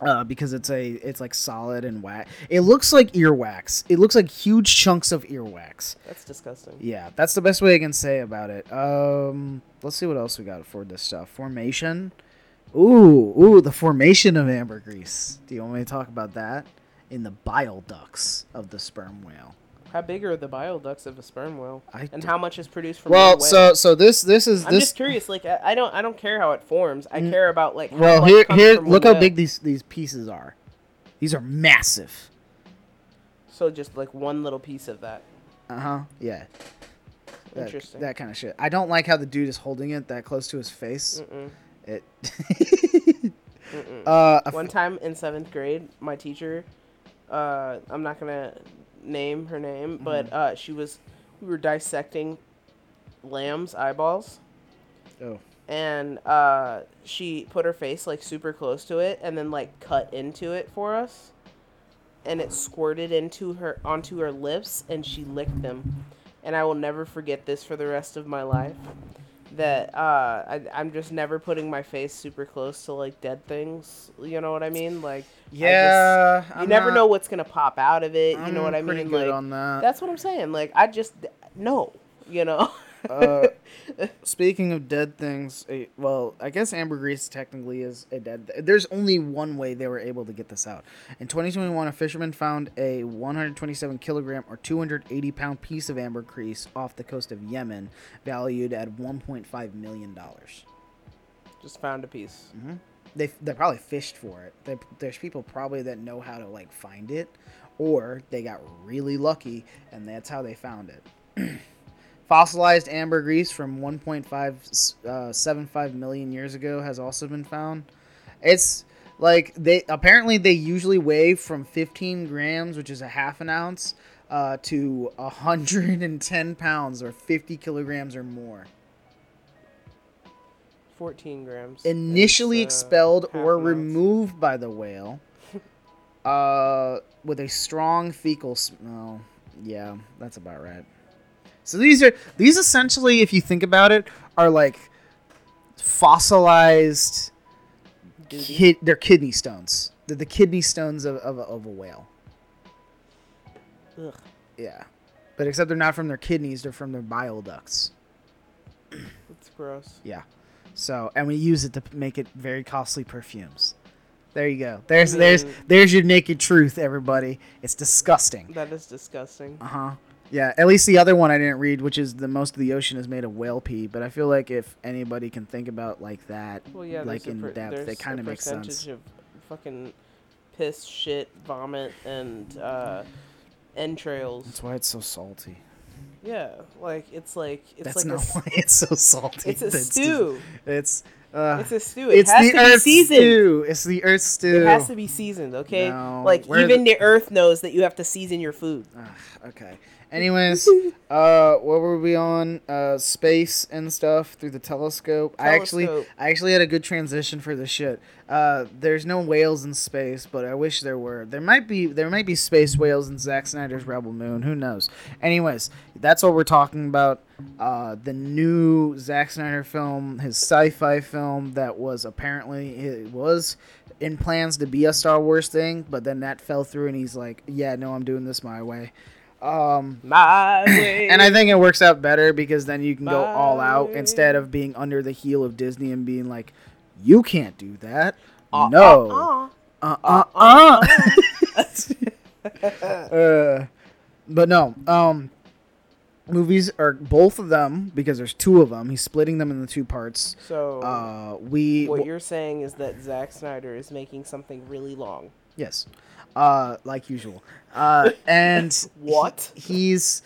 Uh, because it's a it's like solid and wax. It looks like earwax. It looks like huge chunks of earwax. That's disgusting. Yeah, that's the best way I can say about it. Um, let's see what else we got for this stuff. Formation. Ooh, ooh, the formation of ambergris. Do you want me to talk about that? In the bile ducts of the sperm whale. How big are the bile ducts of a sperm whale? I and how much is produced from Well, so so this this is I'm this. just curious. Like, I, I don't I don't care how it forms. I care about like. How well, much here comes here from look how whale. big these these pieces are. These are massive. So just like one little piece of that. Uh huh. Yeah. That, Interesting. That kind of shit. I don't like how the dude is holding it that close to his face. Mm-mm. It. Mm-mm. uh, a One time in seventh grade, my teacher, uh, I'm not gonna name her name, but uh, she was, we were dissecting lamb's eyeballs, oh. and uh, she put her face like super close to it, and then like cut into it for us, and it squirted into her onto her lips, and she licked them, and I will never forget this for the rest of my life. That uh, I, I'm just never putting my face super close to like dead things. You know what I mean? Like I just- Yeah. you I'm never not- know what's gonna pop out of it. You know what I mean? Like on that. that's what I'm saying. Like I just no. You know. uh, speaking of dead things, well, I guess ambergris technically is a dead. There's only one way they were able to get this out. In 2021, a fisherman found a 127 kilogram or 280 pound piece of ambergris off the coast of Yemen, valued at 1.5 million dollars. just found a piece. They they probably fished for it. They, there's people probably that know how to like find it, or they got really lucky and that's how they found it. Fossilized ambergris from 1.575 million years ago has also been found. It's like they apparently they usually weigh from 15 grams, which is a half an ounce, uh, to 110 pounds or 50 kilograms or more. Fourteen grams. Initially uh, expelled or removed by the whale, uh, with a strong fecal smell. Yeah, that's about right. So these are these essentially, if you think about it, are like fossilized. Kid, they're kidney stones. They're the kidney stones of, of, a, of a whale. Ugh. Yeah, but except they're not from their kidneys; they're from their bile ducts. It's gross. Yeah. So, and we use it to make it very costly perfumes. There you go. There's I there's there's your naked truth, everybody. It's disgusting. That is disgusting. Uh huh. Yeah. At least the other one I didn't read, which is the most of the ocean is made of whale pee. But I feel like if anybody can think about like that, Well, yeah. like in per- depth, it kind of makes percentage sense. of fucking piss, shit, vomit, and uh, entrails. That's why it's so salty. Yeah, like it's like it's That's like a not s- why it's so salty. it's a just- stew. It's uh, It's a stew. It it's has the to be earth seasoned. stew. It's the earth stew. It has to be seasoned, okay? No, like even the earth knows that you have to season your food. Ugh, okay. Anyways, uh, what were we on? Uh, space and stuff through the telescope. I actually, I actually had a good transition for the shit. Uh, there's no whales in space, but I wish there were. There might be, there might be space whales in Zack Snyder's Rebel Moon. Who knows? Anyways, that's what we're talking about. Uh, the new Zack Snyder film, his sci-fi film that was apparently it was in plans to be a Star Wars thing, but then that fell through, and he's like, "Yeah, no, I'm doing this my way." Um, My way. and I think it works out better because then you can go all out My instead of being under the heel of Disney and being like, "You can't do that." Uh, no. uh, uh. Uh uh uh. uh. But no. Um. Movies are both of them because there's two of them. He's splitting them into two parts. So Uh, we what you're saying is that Zack Snyder is making something really long. yes, uh, like usual. Uh, and What? he- he's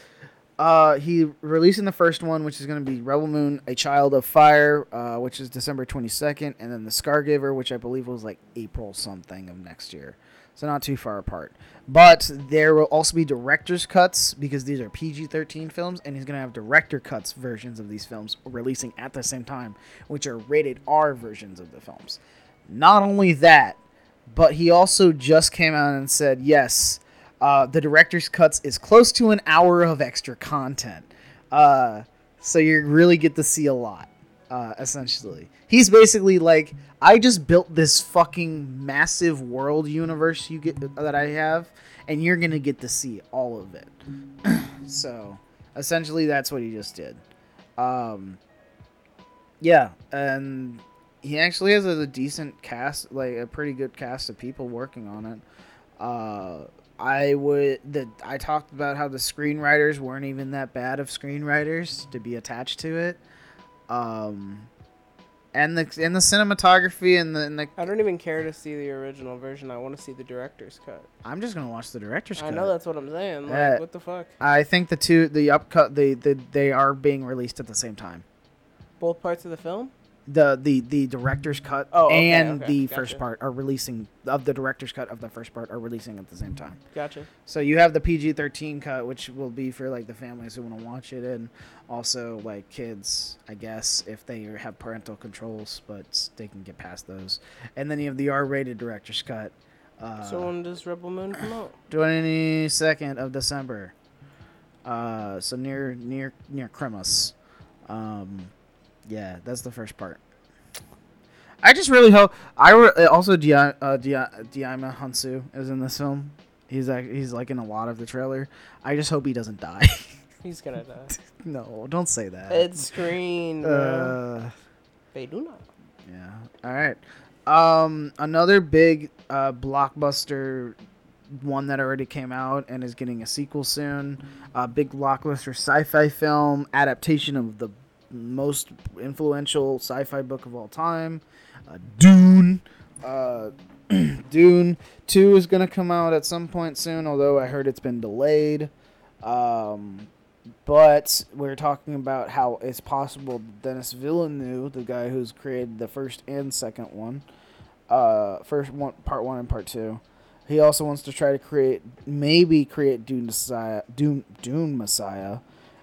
uh he releasing the first one, which is going to be Rebel Moon: A Child of Fire, uh, which is December twenty second, and then the Scargiver, which I believe was like April something of next year. So not too far apart. But there will also be director's cuts because these are PG 13 films, and he's going to have director cuts versions of these films releasing at the same time, which are rated R versions of the films. Not only that, but he also just came out and said, yes, uh, the director's cuts is close to an hour of extra content. Uh, so you really get to see a lot, uh, essentially. He's basically like, I just built this fucking massive world universe you get that I have, and you're gonna get to see all of it. so, essentially, that's what he just did. Um, yeah, and he actually has a, decent cast, like a pretty good cast of people working on it. Uh, I would the I talked about how the screenwriters weren't even that bad of screenwriters to be attached to it. Um, and the and the cinematography and the, and the I don't even care to see the original version. I want to see the director's cut. I'm just gonna watch the director's I cut. I know that's what I'm saying. Like, Uh, what the fuck? I think the two the upcut the, the they are being released at the same time. Both parts of the film? The the the director's cut Oh, okay, and okay, the gotcha. first part are releasing of the director's cut of the first part are releasing at the same time. Gotcha. So you have the PG-13 cut, which will be for like the families who want to watch it, and also like kids, I guess, if they have parental controls, but they can get past those. And then you have the R-rated director's cut. Uh, so when does Rebel Moon come out? 22nd of December. Uh, so near near near Christmas. Um, yeah, that's the first part. I just really hope. I re- also Di- uh, Di- Djimon Hounsou is in this film. He's like he's like in a lot of the trailer. I just hope he doesn't die. He's gonna die. no, don't say that. It's screen. bro. uh, they do not. Yeah. All right. Um, another big uh, blockbuster one that already came out and is getting a sequel soon. A big blockbuster sci-fi film adaptation of the most influential sci-fi book of all time, uh, Dune. Uh, Dune Two is gonna come out at some point soon, although I heard it's been delayed. Um, but we're talking about how it's possible Denis Villeneuve, the guy who's created the first and second one, uh, first one, part one and part two, he also wants to try to create, maybe create Dune Messiah, Dune, Dune Messiah.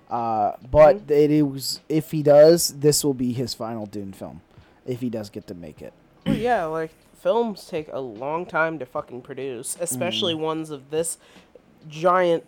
Uh, but it is if he does, this will be his final Dune film, if he does get to make it. Well, yeah, like films take a long time to fucking produce, especially Mm. ones of this giant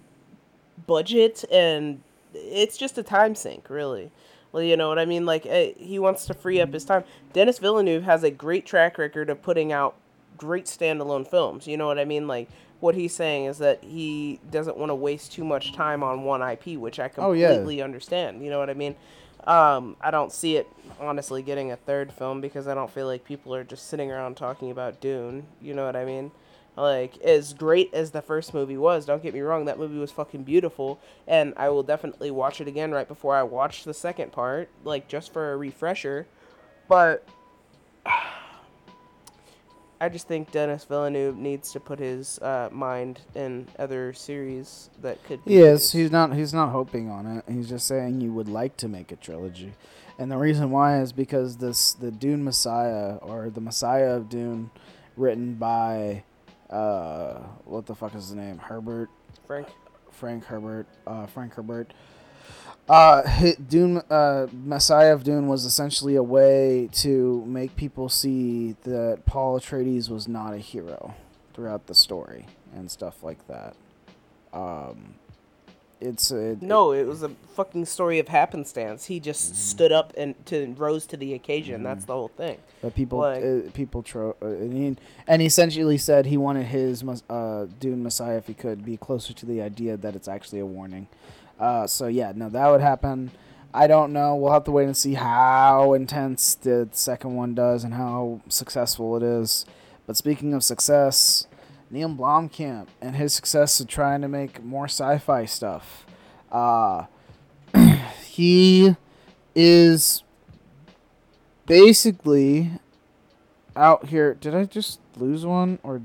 budget, and it's just a time sink, really. Well, you know what I mean? Like, eh, he wants to free up his time. Denis Villeneuve has a great track record of putting out great standalone films. You know what I mean? Like, what he's saying is that he doesn't want to waste too much time on one IP, which I Oh, yeah. completely understand. You know what I mean? Um, I don't see it honestly getting a third film because I don't feel like people are just sitting around talking about Dune. You know what I mean? Like as great as the first movie was, don't get me wrong, that movie was fucking beautiful, and I will definitely watch it again right before I watch the second part, like just for a refresher. But I just think Denis Villeneuve needs to put his uh, mind in other series that could. be Yes, he's not. He's not hoping on it. He's just saying he would like to make a trilogy, and the reason why is because this the Dune Messiah or the Messiah of Dune, written by, uh, what the fuck is his name? Herbert Frank. Frank Herbert. Uh, Frank Herbert. Uh, Dune, uh, Messiah of Dune was essentially a way to make people see that Paul Atreides was not a hero throughout the story and stuff like that. Um, it's a, No, it was a fucking story of happenstance. He just stood up and to rose to the occasion. That's the whole thing. But people, Like- uh, people, tro- uh, and, he, and he essentially said he wanted his uh, Dune Messiah, if he could, be closer to the idea that it's actually a warning. Uh, so yeah, no, that would happen. I don't know. We'll have to wait and see how intense the second one does and how successful it is. But speaking of success, Neil Blomkamp and his success of trying to make more sci-fi stuff. Uh, he is basically out here. Did I just lose one or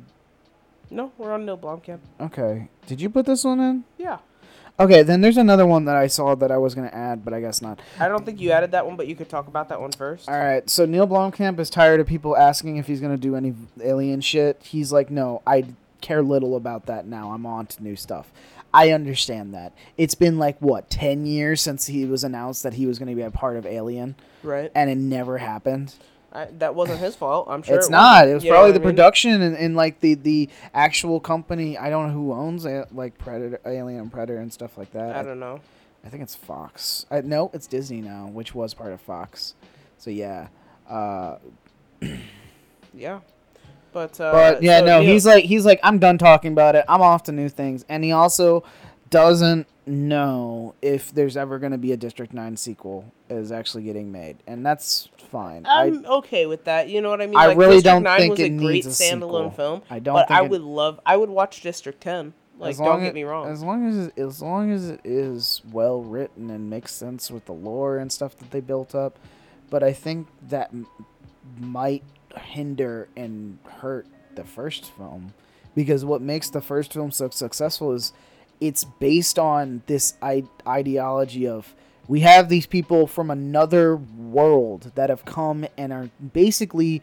No, we're on Neil Blomkamp. okay? Did you put this one in? Yeah. Okay, then there's another one that I saw that I was gonna add, but I guess not. I don't think you added that one, but you could talk about that one first. All right, so Neil Blomkamp is tired of people asking if he's gonna do any alien shit. He's like, no, I care little about that now. I'm on to new stuff. I understand that. It's been like what ten years since he was announced that he was gonna be a part of Alien, Right. and it never happened. I, that wasn't his fault. I'm sure it's it not. It was You probably the I mean? production and, and like the the actual company. I don't know who owns it, like Predator, Alien, Predator, and stuff like that. I don't know. I think it's Fox. I, no, it's Disney now, which was part of Fox. So yeah. Uh, Yeah. But uh, but yeah, so no, Neil- he's like he's like I'm done talking about it. I'm off to new things, and he also doesn't know if there's ever going to be a District Nine sequel is actually getting made, and that's fine. I I'm okay with that. You know what I mean? I like, really District don't 9 think was it a great needs a sequel. standalone film. I don't But I it- would love. I would watch District 10. Like, don't get as, me wrong. As long as it- as long as it is well written and makes sense with the lore and stuff that they built up, but I think that m- might hinder and hurt the first film because what makes the first film so successful is it's based on this ideology of we have these people from another world that have come and are basically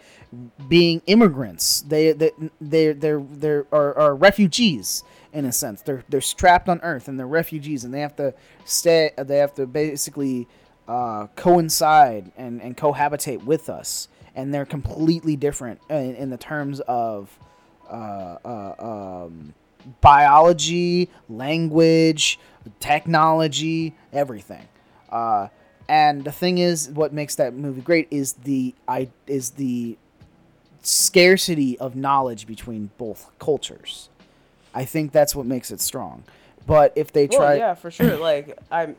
being immigrants. They they they they're they're are, are refugees in a sense. They're they're trapped on Earth and they're refugees and they have to stay. They have to basically uh, coincide and and cohabitate with us. And they're completely different in, in the terms of uh, uh, biology, language, technology, everything. Uh, and the thing is, what makes that movie great is the I is the scarcity of knowledge between both cultures. I think that's what makes it strong. But if they Well, try, yeah, for sure. Like I'm,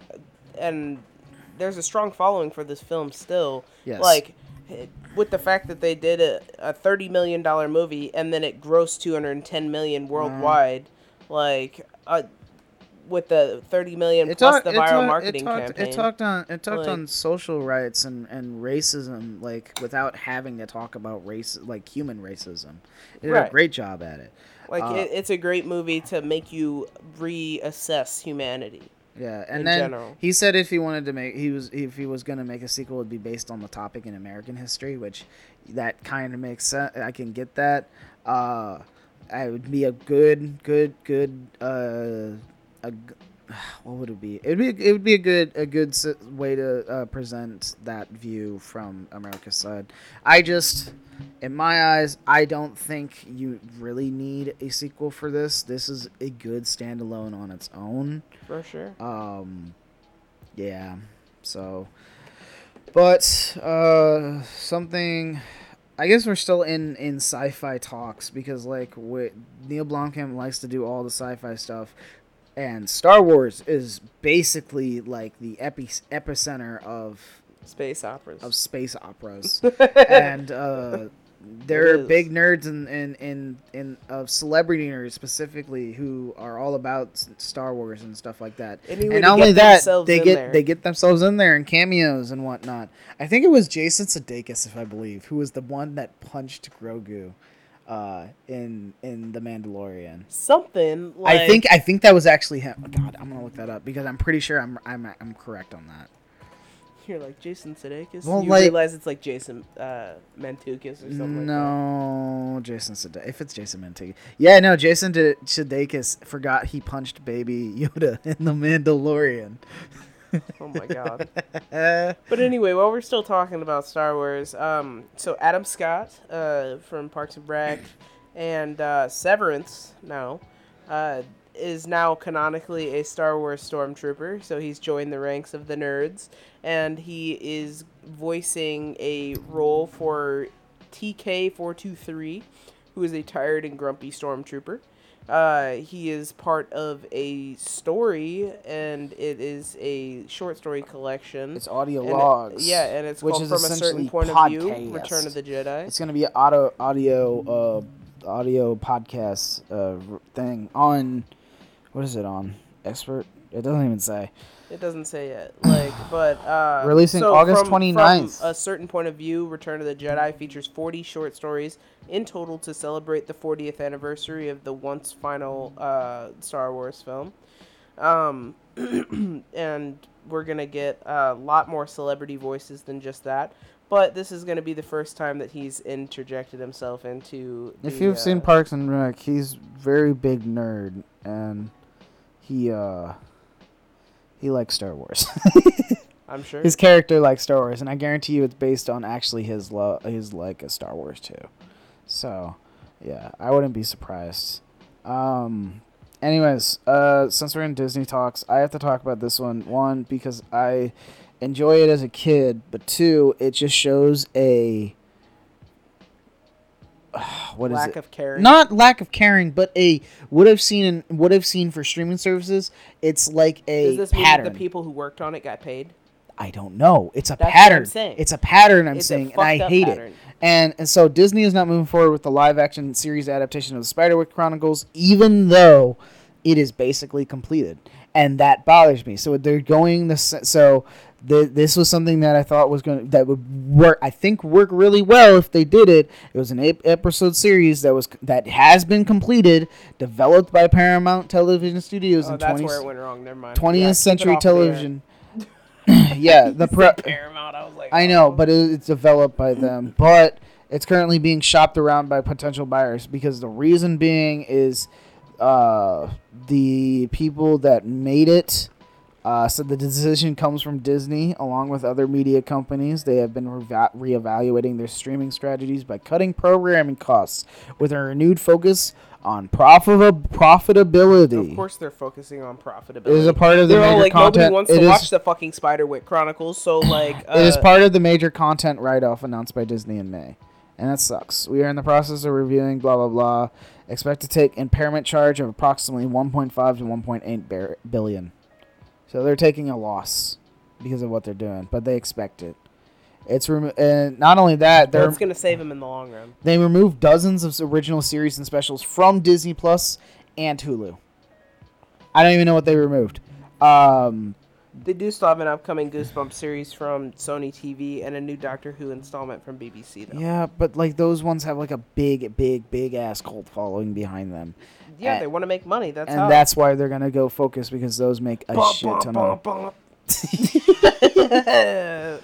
and there's a strong following for this film still. Yes. Like with the fact that they did a, a thirty million dollar movie and then it grossed two hundred and ten million Mm-hmm. worldwide, like uh, with the thirty million plus the viral marketing it talked, campaign. It talked on it talked Like- on social rights and, and racism, like without having to talk about race, like human racism. It did a great job at it. like uh, it, it's a great movie to make you reassess humanity. Yeah, and in then general. he said if he wanted to make he was if he was gonna make a sequel, it'd be based on the topic in American history, which that kind of makes sense. I can get that. Uh, it would be a good, good, good. Uh, a what would it be? It'd be it would be a good a good way to uh, present that view from America's side. I just, in my eyes, I don't think you really need a sequel for this. This is a good standalone on its own. For sure. Um, yeah. So, but uh, something. I guess we're still in in sci-fi talks because like what Neil Blomkamp likes to do all the sci-fi stuff, and Star Wars is basically like the epi- epicenter of Space operas. of space operas, and uh, there are big nerds in in in of celebrity nerds specifically who are all about Star Wars and stuff like that. Anyway and not only that, they get there. they get themselves in there and cameos and whatnot. I think it was Jason Sudeikis, if I believe, who was the one that punched Grogu. Uh, in in the Mandalorian, Something like I think I think that was actually him. Oh, God, I'm gonna look that up because I'm pretty sure I'm I'm I'm correct on that. You're like Jason Sudeikis. Well, you like- realize it's like Jason uh, Mantukis or something like no, Jason Sudeikis. If it's Jason Manteca, yeah, no, Jason De- Sudeikis forgot he punched Baby Yoda in the Mandalorian. Oh my god. But anyway, while we're still talking about Star Wars, um, so Adam Scott uh, from Parks and Rec and uh, Severance now uh, is now canonically a Star Wars stormtrooper. So he's joined the ranks of the nerds, and he is voicing a role for TK four two three, who is a tired and grumpy stormtrooper. Uh, he is part of a story, and it is a short story collection. It's audio And it- logs. yeah, and it's which called is from a certain point of view. Return of the Jedi. It's gonna be an auto audio uh audio podcast uh thing on what is it on expert? It doesn't even say. It doesn't say yet. Like, but uh, Releasing so August from- 29th. From a certain point of view, Return of the Jedi features 40 short stories in total to celebrate the 40th anniversary of the once final uh, Star Wars film. Um, and we're gonna get a lot more celebrity voices than just that. But this is gonna be the first time that he's interjected himself into. If the, you've uh, seen Parks and Rec, he's very big nerd and he uh he likes Star Wars. I'm sure. his character likes Star Wars, and I guarantee you it's based on actually his love, his like of Star Wars too. So, yeah, I wouldn't be surprised. Um, anyways, uh, since we're in Disney talks, I have to talk about this one. One because I enjoy it as a kid, but two, it just shows a what is Lack it? of caring. Not lack of caring, but a would have seen and would have seen for streaming services. It's like a Does this mean pattern. the people who worked on it got paid? I don't know. It's a That's what I'm pattern. saying. It's a pattern. I'm It's a saying, and I fucked up hate pattern. it. And and so Disney is not moving forward with the live action series adaptation of the Spiderwick Chronicles, even though it is basically completed, and that bothers me. So they're going the so th- this was something that I thought was going to that would work. I think work really well if they did it. It was an ep- episode series that was that has been completed, developed by Paramount Television Studios Oh, in that's 20, where it went wrong. Never mind. 20th Yeah, Century. Television. yeah, the pro- Paramount. I was like, I know, oh. but it, it's developed by them. But it's currently being shopped around by potential buyers because the reason being is uh, the people that made it uh, said the decision comes from Disney along with other media companies. They have been reva- reevaluating their streaming strategies by cutting programming costs with a renewed focus on profit- profitability. Of course, they're focusing on profitability. It is a part of the They're all major like content. nobody wants it to is- watch the fucking Spiderwick Chronicles, so like uh, it is part of the major content write-off announced by Disney in May, and that sucks. We are in the process of reviewing blah blah blah. Expect to take impairment charge of approximately 1.5 to 1.8 bar- billion. So they're taking a loss because of what they're doing, but they expect it. It's remo- and not only that, they're That's gonna save them in the long run. they removed dozens of original series and specials from Disney Plus and Hulu. I don't even know what they removed. Um, They do still have an upcoming Goosebumps series from Sony TV and a new Doctor Who installment from BBC. Though. Yeah, but like those ones have like a big, big, big ass cult following behind them, Yeah, And- they want to make money. That's and how. that's why they're gonna go focus because those make a Bum, shit ton bum, of. bum.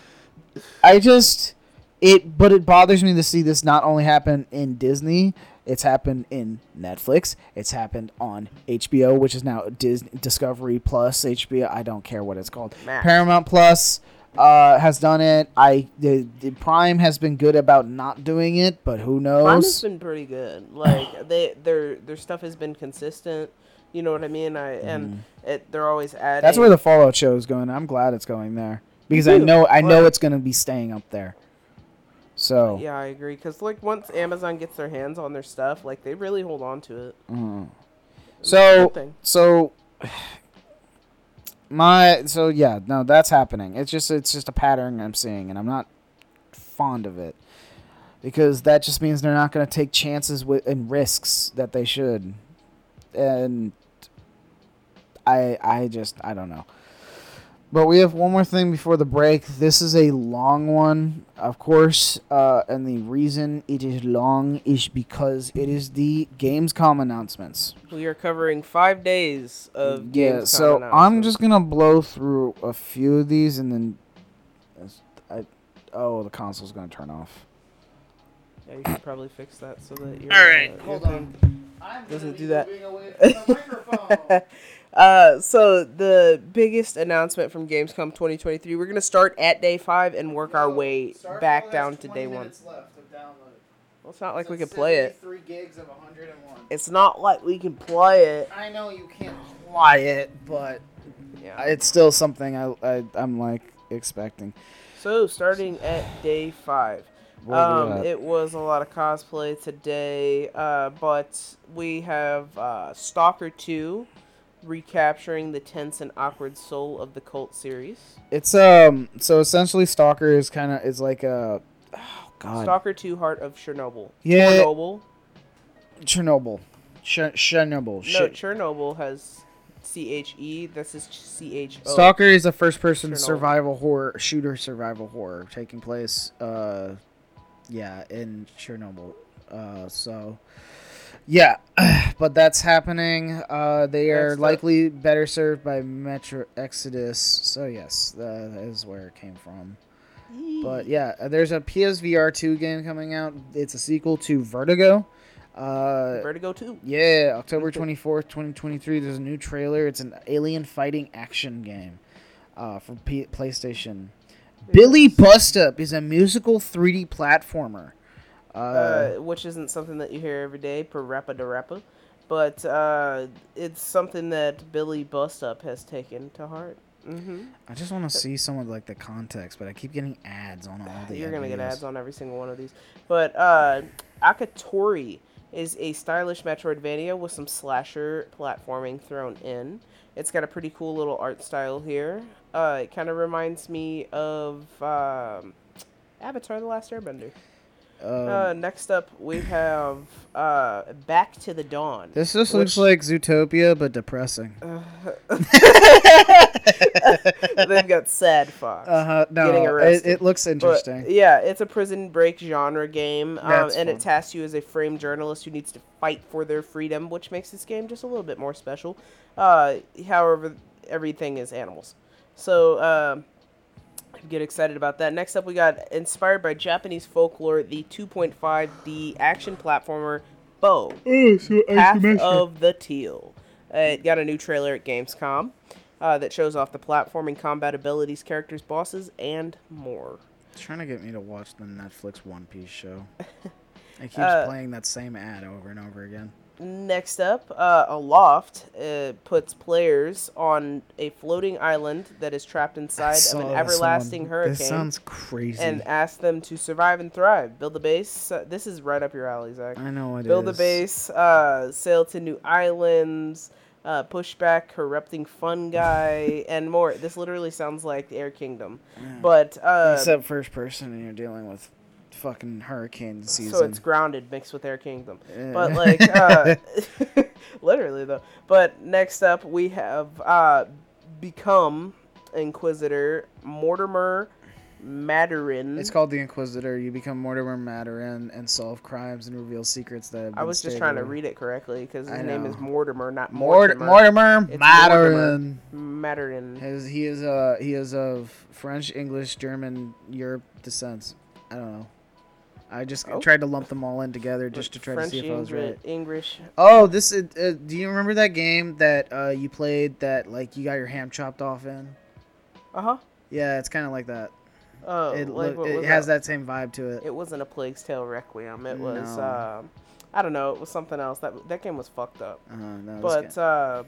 I just it, but it bothers me to see this not only happen in Disney. It's happened in Netflix. It's happened on HBO, which is now Disney Discovery Plus HBO. I don't care what it's called. Max. Paramount Plus uh, has done it. I the, the Prime has been good about not doing it, but who knows? Prime has been pretty good. Like they, their their stuff has been consistent. You know what I mean? I and it, they're always adding. That's where the Fallout show is going. I'm glad it's going there because I know I know it's going to be staying up there. So Yeah, I agree. Because like once Amazon gets their hands on their stuff, like they really hold on to it. so so my so yeah no that's happening. It's just it's just a pattern I'm seeing and I'm not fond of it because that just means they're not going to take chances with and risks that they should and I I just I don't know. But we have one more thing before the break. This is a long one, of course, uh, and the reason it is long is because it is the Gamescom announcements. We are covering five days of yeah, Gamescom so I'm just gonna blow through a few of these, and then, I, oh, the console's gonna turn off. Yeah, you should probably fix that so that you're. All right, uh, hold your on. I'm Doesn't do that. Uh, so the biggest announcement from Gamescom 2023, we're gonna start at day five and work our way back down to day one. Well, it's not like we can play it. Gigs of 101. It's not like we can play it. I know you can't play it, but Yeah. it's still something I, I I'm like expecting. So starting at day five. Where are we Um, it was a lot of cosplay today, uh, but we have uh, Stalker 2 recapturing the tense and awkward soul of the cult series. It's um so essentially Stalker is kind of is like a oh god Stalker 2 Heart of Chernobyl. Yeah. Chernobyl. Chernobyl, Ch- Chernobyl. No. Chernobyl has C H E. This is C H O. Stalker is a first-person Chernobyl. survival horror shooter survival horror taking place uh yeah in Chernobyl. Uh so yeah, but that's happening. Uh they are likely better served by Metro Exodus. So yes, that is where it came from. But yeah, uh, there's a PSVR 2 game coming out. It's a sequel to Vertigo. Uh Vertigo 2. yeah, October 24th, 2023. There's a new trailer. It's an alien fighting action game uh, for P- PlayStation. Billie Bust Up is a musical 3D platformer. Uh, which isn't something that you hear every day PaRappa the Rapper, but uh, it's something that Billie Bust Up has taken to heart. hmm I just want to see some of like the context, but I keep getting ads on all the. You're gonna get ads on every single one of these, but uh, Akatori is a stylish Metroidvania with some slasher platforming thrown in. It's got a pretty cool little art style here. Uh, it kind of reminds me of um, Avatar: The Last Airbender. Um, Uh, next up, we have uh, Back to the Dawn. this just looks like Zootopia, but depressing. They've got Sad Fox. Uh huh. No, Getting it, arrested. it looks But, interesting. yeah, it's a prison break genre game, um, and fun. it tasks you as a framed journalist who needs to fight for their freedom, which makes this game just a little bit more special. Uh, however, everything is animals, so um get excited about that. Next up, we got inspired by Japanese folklore, the 2.5D action platformer Bow. Path of the Teal. Uh, it got a new trailer at Gamescom uh, that shows off the platforming combat abilities, characters, bosses, and more. It's trying to get me to watch the Netflix One Piece show. It keeps Uh, playing that same ad over and over again. Next up, uh, Aloft uh, puts players on a floating island that is trapped inside of an everlasting hurricane This sounds crazy. and asks them to survive and thrive. Build a base. Uh, this is right up your alley, Zach. I know it is. Build a base, uh, sail to new islands, uh, push back corrupting fungi, and more. This literally sounds like Air Kingdom. But, uh, Except first person, and you're dealing with fucking hurricane season. so it's grounded mixed with Air Kingdom. Yeah. But, like, uh, literally, though. But next up, we have uh, become Inquisitor Mortimer Madarin. It's called the Inquisitor. You become Mortimer Matarin and solve crimes and reveal secrets that I was just trying to read it correctly because his name is. Mortimer, not Mort- Mortimer. Mortimer Madarin. His, he is uh he is of French, English, German, Europe descent. I don't know. I just Oh. tried to lump them all in together just to try French, to see if I was right. English. Oh, this is, uh, do you remember that game that uh, you played that like you got your ham chopped off in? Uh huh. Yeah, it's kind of like that. Oh, it like, look, it has that same vibe to it. It wasn't a Plague's Tale Requiem. It was, No. um, I don't know. It was something else. That that game was fucked up. Uh, no, But uh,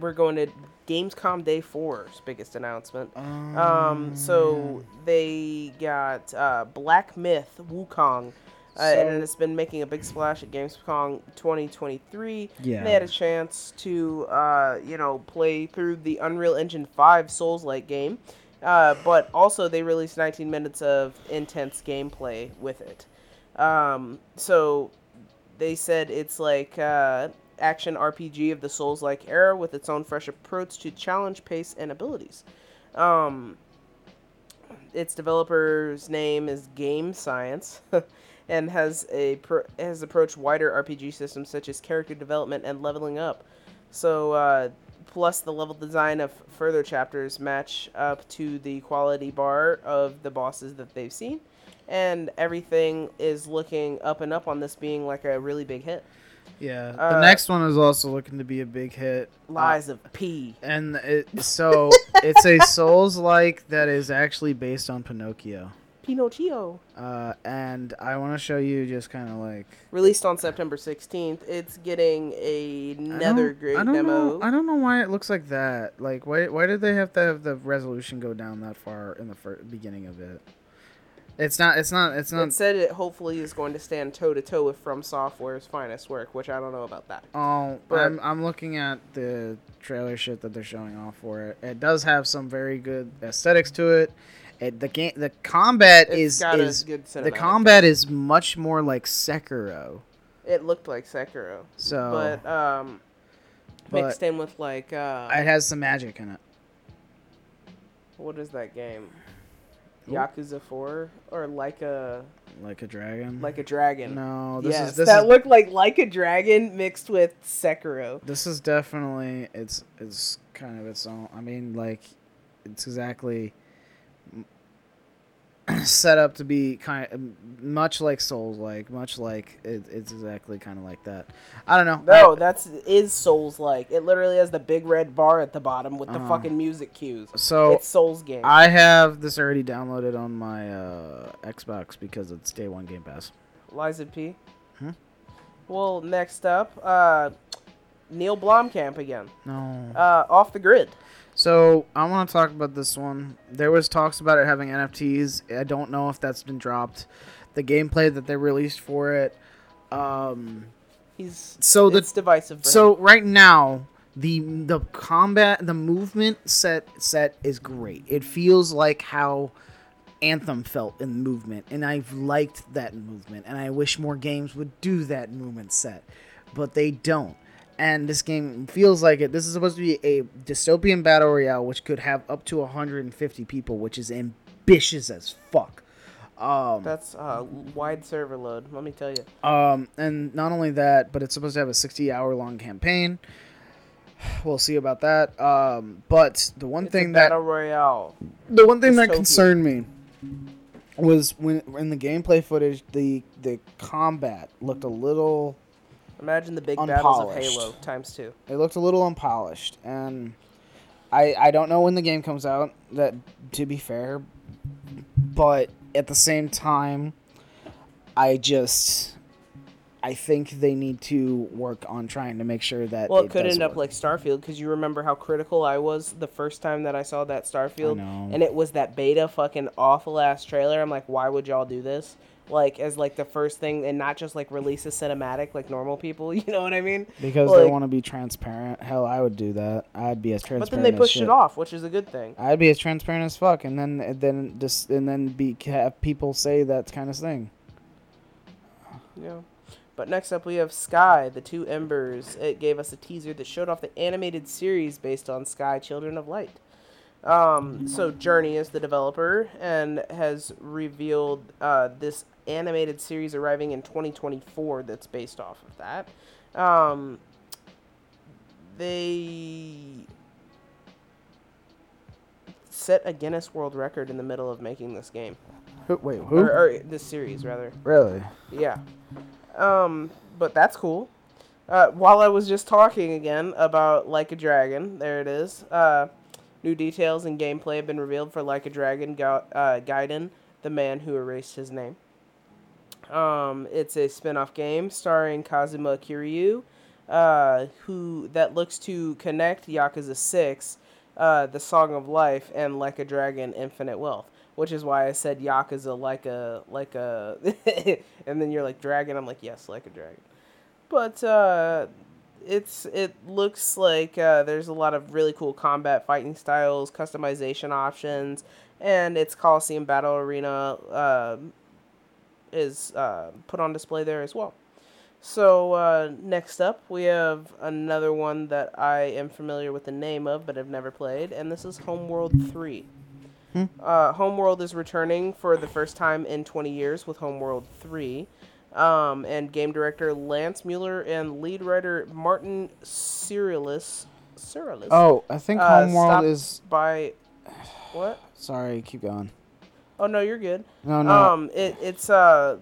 we're going to Gamescom Day 4's biggest announcement. Um, Um, so they got uh, Black Myth Wukong. Uh, and it's been making a big splash at Gamescom 2023. Yeah. They had a chance to, uh, you know, play through the Unreal Engine 5 Souls-like game. Uh, but also they released 19 minutes of intense gameplay with it. Um, so they said it's like uh, action RPG of the Souls-like era with its own fresh approach to challenge, pace, and abilities. Um, its developer's name is Game Science, and has a pro- has approached wider RPG systems such as character development and leveling up. So, uh, plus the level design of further chapters match up to the quality bar of the bosses that they've seen, and everything is looking up and up on this being like a really big hit. Yeah. uh, the next one is also looking to be a big hit. Lies of P. And it, so it's a Souls like that is actually based on Pinocchio. Pinocchio. Uh, and I want to show you just kind of like Released on September 16th. It's getting a- I another don't- great I don't demo. Know, I don't know why it looks like that. Like, why? Why did they have to have the resolution go down that far in the fir- beginning of it? It's not. It's not. It's not. It said it hopefully is going to stand toe to toe with From Software's finest work, which I don't know about that. Oh, But- I'm, I'm looking at the trailer shit that they're showing off for it. It does have some very good aesthetics to it. It the game the combat It's is is good the combat is much more like Sekiro. It looked like Sekiro, So but um, But- mixed in with like uh, it has some magic in it. what is that game? Yakuza Four or like a Like a dragon. like a dragon? no, this yes, is this that is looked like like a dragon mixed with Sekiro. this is definitely it's it's kind of its own. I mean, like it's exactly set up to be kind of much like Souls, like much like it, it's exactly kind of like that. I don't know. No, that's is Souls like. It literally has the big red bar at the bottom with the Uh-huh. fucking music cues. so it's Souls game. I have this already downloaded on my uh, Xbox because it's day one Game Pass. Lies of P. Hmm? Well, next up, uh, Neil Blomkamp again. No. Uh, off the grid. So I want to talk about this one. There was talks about it having NFTs. I don't know if that's been dropped. The gameplay that they released for it. Um, He's So the- it's divisive. Him. so right now, the the combat, the movement set set is great. It feels like how Anthem felt in movement, and I've liked that movement. And I wish more games would do that movement set, but they don't. And this game feels like it. This is supposed to be a dystopian battle royale, which could have up to 150 people, which is ambitious as fuck. Um, That's uh, wide server load. Let me tell you. um, and not only that, but it's supposed to have a 60 hour long campaign. We'll see about that. Um, but the one It's thing a that battle royale. the one thing that concerned me was when in the gameplay footage, the the combat looked a little Imagine the big battles of Halo times two. it looked a little unpolished and I I don't know when the game comes out that to be fair but at the same time I just I think they need to work on trying to make sure that Well, it, could does end up like Starfield because you remember how critical I was the first time that I saw that Starfield, and it was that beta fucking awful ass trailer. I'm like, why would y'all do this? Like as like the first thing, and not just like release a cinematic like normal people. You know what I mean? because they want to be transparent. Hell, I would do that. I'd be as transparent But then they pushed shit. it off, which is a good thing. I'd be as transparent as fuck, and then and then just and then be have people say that kind of thing. Yeah. But next up, we have Sky, the Two Embers. It gave us a teaser that showed off the animated series based on Sky, Children of Light. Um, so Journey is the developer and has revealed uh, this animated series arriving in 2024 that's based off of that. Um, they set a Guinness World Record in the middle of making this game, Who, wait, who? or, or this series rather. really? Yeah. Um, but that's cool. Uh, while I was just talking again about Like a Dragon, there it is. Uh, new details and gameplay have been revealed for Like a Dragon Ga- uh, Gaiden, the man who erased his name. Um, it's a spin-off game starring Kazuma Kiryu, uh, who that looks to connect Yakuza 6, uh, The Song of Life, and Like a Dragon Infinite Wealth. Which is why I said Yakuza like a like a and then you're like dragon, I'm like, yes, like a dragon. But uh it's it looks like uh, there's a lot of really cool combat fighting styles, customization options, and its Coliseum Battle Arena um is uh, put on display there as well. So uh, next up, we have another one that I am familiar with the name of, but have never played, and this is Homeworld Three. Uh, Homeworld is returning for the first time in 20 years with Homeworld 3. Um, and game director Lance Mueller and lead writer Martin Cirulis. Cirulis Oh, I think uh, Homeworld is. by. What? Sorry, keep going. Oh no, you're good. No, no. Um, it, it's uh,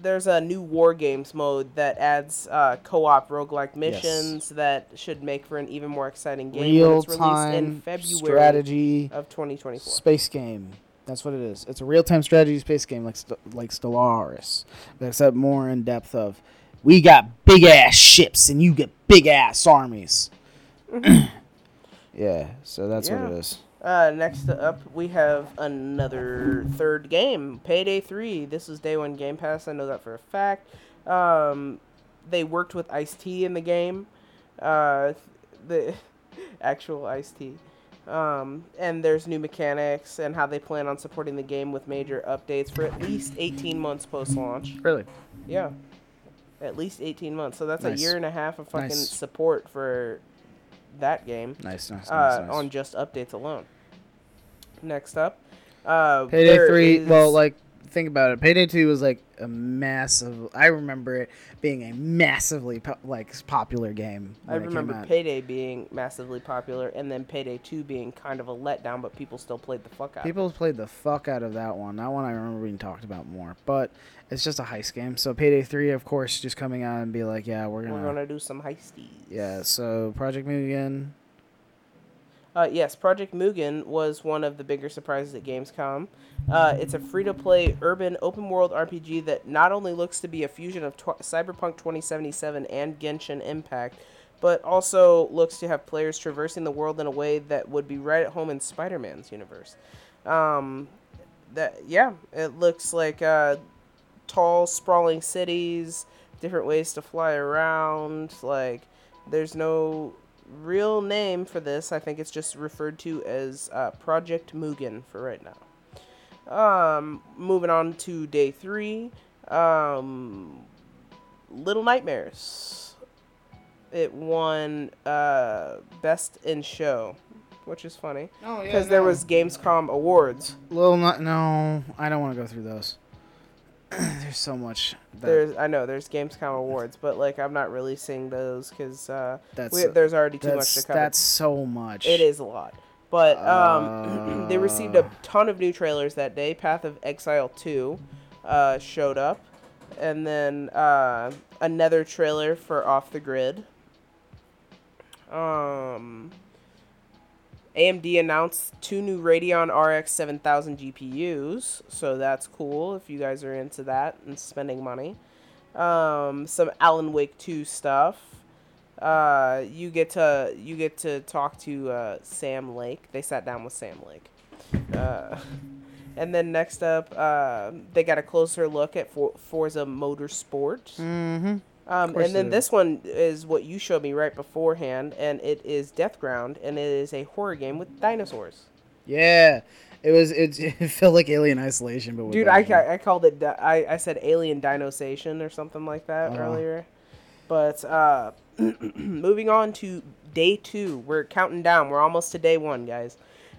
there's a new war games mode that adds uh, co-op roguelike missions that should make for an even more exciting game Real in time February strategy of 2024. space game. That's what it is. It's a real time strategy space game like St- like Stellaris, but except more in depth of. We got big ass ships and you get big ass armies. yeah, so that's what it Yeah. is. Uh, next up, we have another third game, Payday 3. This is day one Game Pass. I know that for a fact. Um, they worked with Ice T in the game, uh, the actual Ice T. Um, and there's new mechanics and how they plan on supporting the game with major updates for at least 18 months post launch. Really? Yeah. At least 18 months. So that's Nice. a year and a half of fucking Nice. support for that game Nice, nice, nice. uh, nice. on just updates alone. Next up, uh, Payday there three. is- Well, like think about it. Payday two was like a massive. I remember it being a massively po- like popular game. I when it came remember out. Payday being massively popular, and then Payday Two being kind of a letdown, but people still played the fuck out. People played the fuck out of that one. That one I remember being talked about more. But it's just a heist game. So Payday three, of course, just coming out and be like, yeah, we're gonna. We're gonna do some heisties. Yeah. So Project Mugen. Uh, yes, Project Mugen was one of the bigger surprises at Gamescom. Uh, it's a free-to-play urban open-world RPG that not only looks to be a fusion of tw- Cyberpunk 2077 and Genshin Impact, but also looks to have players traversing the world in a way that would be right at home in Spider-Man's universe. Um, that yeah, it looks like uh, tall, sprawling cities, different ways to fly around. Like, there's no real name for this. I think it's just referred to as uh, Project Mugen for right now. Um, moving on to day three. Um, Little Nightmares. it won uh, best in show, which is funny Oh because there was Gamescom awards. Little not, no, I don't want to go through those. There's so much. That, There's I know there's Gamescom awards, but like I'm not releasing those because uh, that's we, there's already too much to cover. that's so much. It is a lot. But um, they received a ton of new trailers that day. Path of Exile 2 uh, showed up. And then uh, another trailer for Off the Grid. Um, AMD announced two new Radeon RX 7000 GPUs. So that's cool if you guys are into that and spending money. Um, some Alan Wake 2 stuff uh, you get to you get to talk to uh, Sam Lake. They sat down with Sam Lake. Uh, and then next up, uh, they got a closer look at For- Forza Motorsport. Mm-hmm. Um, and then this one is what you showed me right beforehand, and it is Death Ground, and it is a horror game with dinosaurs. Yeah, it was. It, it felt like Alien Isolation, but with Dude, I. I I called it. I, I said Alien Dinosation or something like that Uh-huh. earlier. But uh, moving on to day two, we're counting down. We're almost to day one, guys.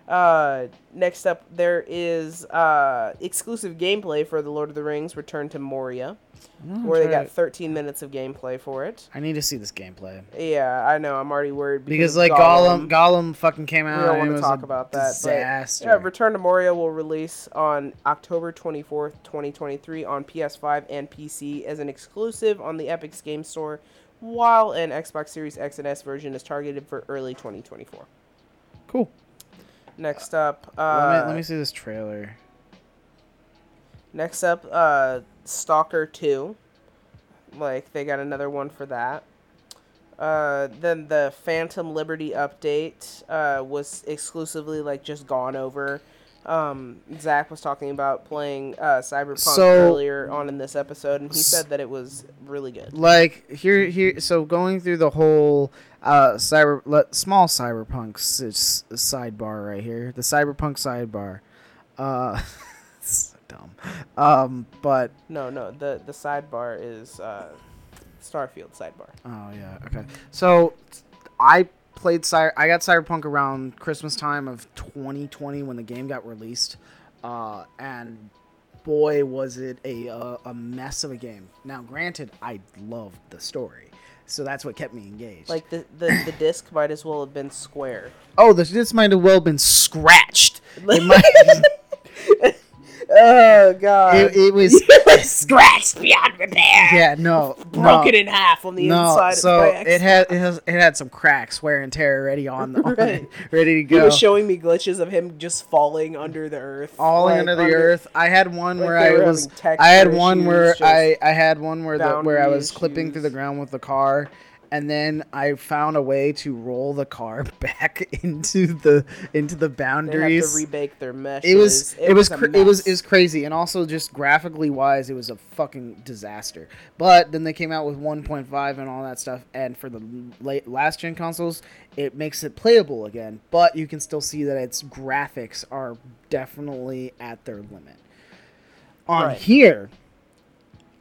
Uh, next up, there is uh, exclusive gameplay for the Lord of the Rings: Return to Moria, I'm where they got 13 minutes of gameplay for it. I need to see this gameplay Yeah, I know. I'm already worried because of like Gollum, Gollum fucking came out. we don't want to talk about that. Disaster. But yeah, Return to Moria will release on October 24th, 2023 on PS5 and PC as an exclusive on the Epic's Game Store, while an Xbox Series X and S version is targeted for early 2024. cool. Next up, uh, let me let me see this trailer. next up, uh, Stalker 2. Like they got another one for that. Uh, then the Phantom Liberty update uh, was exclusively like just gone over. Um, Zach was talking about playing uh, Cyberpunk So- earlier on in this episode, and he said that it was really good. Like here here so going through the whole uh cyber le- small cyberpunk s- sidebar right here. The cyberpunk sidebar. Uh so dumb. Um but No, no, the the sidebar is uh, Starfield sidebar. Oh yeah, okay. So I played Cyber. I got Cyberpunk around Christmas time of 2020 when the game got released, uh, and boy was it a uh, a mess of a game. Now, granted, I loved the story, so that's what kept me engaged. Like the the, the disc might as well have been square. oh, this this might have well been scratched. It might. Oh god. it, it was scratched beyond repair. yeah no Broken no. in half on the No, inside. so by it had it has it had some cracks, wear and tear already on, the, on it, ready to He go. was showing me glitches of him just falling under the earth. all like, under the earth. I had one like where I was. I had one where I I had one where the where I boundary was clipping through the ground with the car, and then I found a way to roll the car back into the into the boundaries. They have to rebake their meshes. It was it, was a cr- it was it was crazy, and also just graphically wise, it was a fucking disaster. But then they came out with 1.5 and all that stuff, and for the late last gen consoles, it makes it playable again. But you can still see that its graphics are definitely at their limit. On Right. here,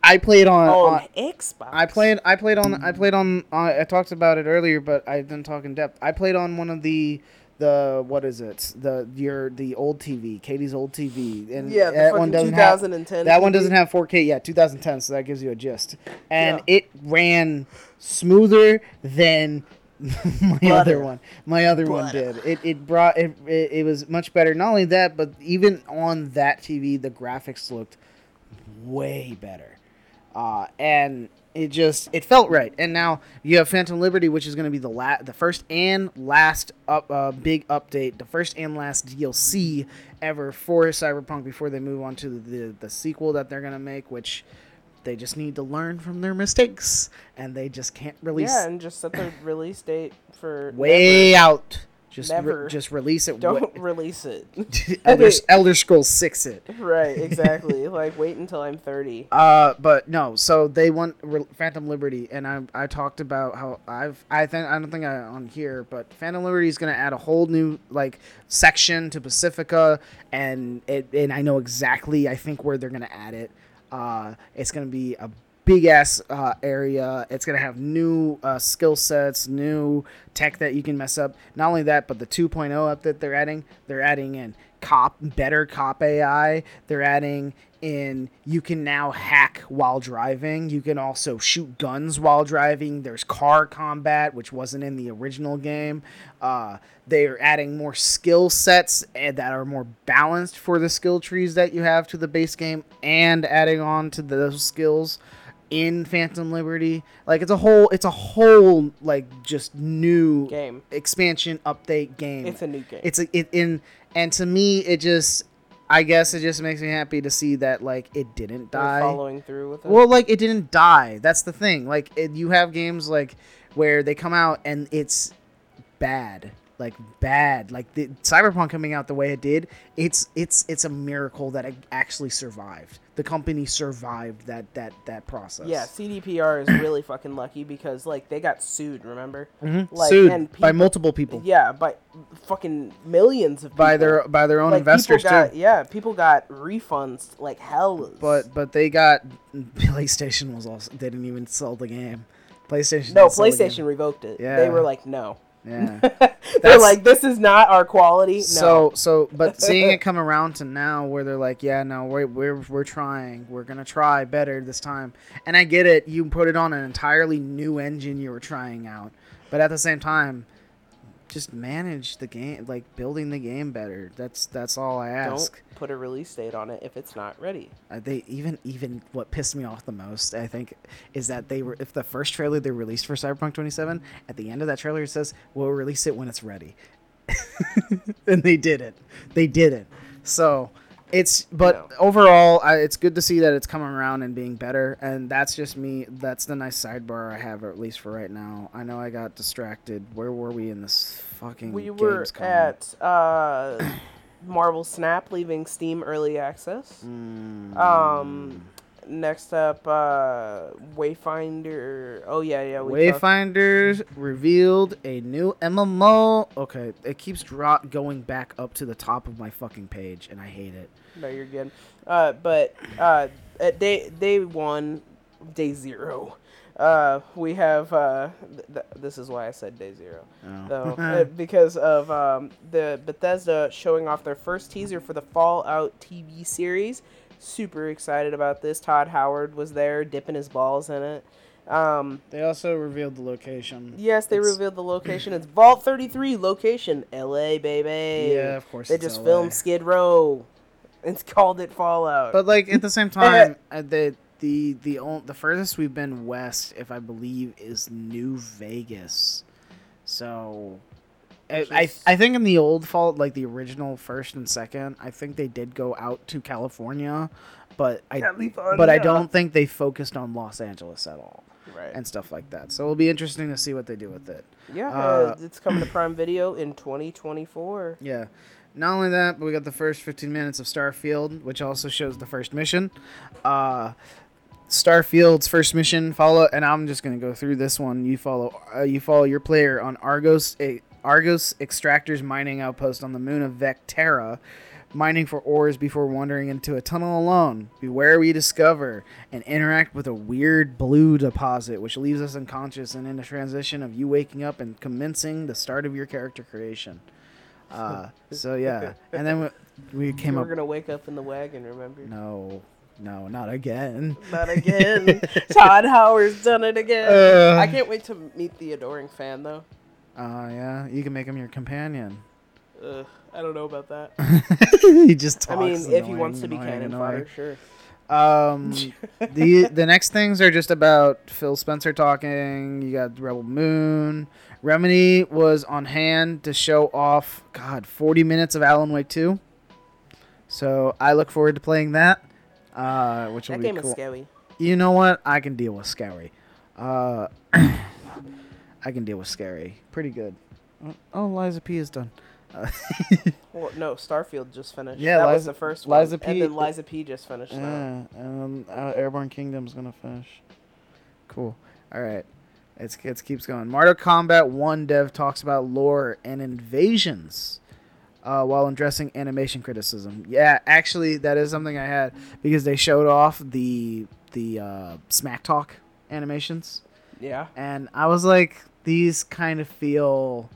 I played on. on on Xbox. I played. I played on. I played on. Uh, I talked about it earlier, but I didn't talk in depth. I played on one of the the what is it? The your the old TV, Katie's old TV, and Yeah, that one doesn't have 2010 that one doesn't have 4K yet. 2010, so that gives you a gist. And Yeah. it ran smoother than my Butter. other one. My other one did. It it brought it, it. It was much better. Not only that, but even on that TV, the graphics looked way better uh, and it just it felt right. And now you have Phantom Liberty, which is going to be the la- the first and last up uh, big update, the first and last DLC ever for Cyberpunk before they move on to the the sequel that they're going to make, which they just need to learn from their mistakes, and they just can't release Yeah, and just set the release date for way out. Just re- just release it. Don't wa- release it. Elder, Elder Scrolls Six it. right, exactly. like wait until I'm 30. Uh, but no. So they want Re- Phantom Liberty, and I I talked about how I've I think I don't think I on here, but Phantom Liberty is gonna add a whole new like section to Pacifica, and it and I know exactly I think where they're gonna add it. Uh, it's gonna be a big ass uh, area. It's gonna have new uh, skill sets, new tech that you can mess up. Not only that, but the 2.0 up that they're adding, they're adding in cop better cop AI. They're adding in you can now hack while driving. You can also shoot guns while driving. There's car combat, which wasn't in the original game. Uh, they're adding more skill sets eh, that are more balanced for the skill trees that you have to the base game, and adding on to those skills in Phantom Liberty. Like it's a whole, it's a whole like just new Game. expansion update game. It's a new game. It's a, it in and to me it just I guess it just makes me happy to see that like it didn't die. following through with it. Well, like it didn't die. That's the thing. Like it, you have games like where they come out and it's bad, like bad. Like the Cyberpunk coming out the way it did. It's it's it's a miracle that it actually survived. The company survived that that that process. yeah, CDPR is really fucking lucky because like they got sued. Remember? Mhm. Like, sued and by multiple people, Yeah, by fucking millions of people. by their by their own like, investors got, too. Yeah, people got refunds like hell. But but they got PlayStation was also they didn't even sell the game. PlayStation no, didn't sell the game. PlayStation revoked it. Yeah. They were like, no. Yeah. They're like, this is not our quality. No. So so but seeing it come around to now where they're like, yeah, no, we're we're we're trying. We're gonna try better this time. And I get it, you put it on an entirely new engine you were trying out. But at the same time, just manage the game like building the game better. That's that's all I ask. don't put a release date on it if it's not ready. Uh, they even even what pissed me off the most, I think, is that they were if the first trailer they released for Cyberpunk 27, at the end of that trailer it says we'll release it when it's ready, and they did it. They did it. So it's but No. overall, I, it's good to see that it's coming around and being better, and that's just me. That's the nice sidebar I have, at least for right now. I know I got distracted. Where were we in this fucking? We were at uh, Marvel Snap leaving Steam Early Access. Mm. Um, next up, uh, Wayfinder. Oh yeah, yeah. We talked- Wayfinders revealed a new MMO. Okay, it keeps drop going back up to the top of my fucking page, and I hate it. No, you're good. Uh, but uh, at day day one, day zero, uh, we have. Uh, th- th- this is why I said day zero, Oh. though, uh, because of um, the Bethesda showing off their first teaser for the Fallout TV series. Super excited about this. Todd Howard was there, dipping his balls in it. Um, They also revealed the location. yes, they It's- revealed the location. It's Vault 33 location, LA, baby. Yeah, of course They just LA. filmed Skid Row. It's called it Fallout. But like at the same time, uh, the the the the furthest we've been west, if I believe, is New Vegas. So. I, I, I think in the old fault, like the original first and second, I think they did go out to California, but I but I don't think they focused on Los Angeles at all. right. and stuff like that. So it'll be interesting to see what they do with it. yeah, uh, uh, it's coming to Prime Video in 2024. Yeah. Not only that, but we got the first 15 minutes of Starfield, which also shows the first mission. Uh, Starfield's first mission follow, and I'm just gonna go through this one. You follow, uh, you follow your player on Argos, a Argos Extractors mining outpost on the moon of Vectera, mining for ores before wandering into a tunnel alone. Beware we discover and interact with a weird blue deposit, which leaves us unconscious and in a transition of you waking up and commencing the start of your character creation. Uh, so yeah, and then we, we came up We're gonna wake up in the wagon. Remember? No, no, not again. Not again. Todd Howard's done it again. Uh. I can't wait to meet the adoring fan though. Oh yeah, you can make him your companion. Ugh, I don't know about that. he just talks. I mean, if he wants to be annoying, cannon annoying. fodder, sure. Um, the the next things are just about Phil Spencer talking. You got Rebel Moon. Remedy was on hand to show off. God, forty minutes of Alan Wake two. So I look forward to playing that. Uh, which will That be game cool. is scary. You know what? I can deal with scary. Uh, I can deal with scary. Pretty good. Oh, Oh, Lies of P is done. Uh, Well, no, Starfield just finished. Yeah, that was the first one. Liza one. P- And then Lies of P just finished. that. yeah, um, uh, Airborne Kingdom's gonna finish. Cool. All right. It's it keeps going. Mortal Kombat One dev talks about lore and invasions, uh, while addressing animation criticism. Yeah, actually, that is something I had because they showed off the the uh, Smack Talk animations, Yeah. and I was like, these kind of feel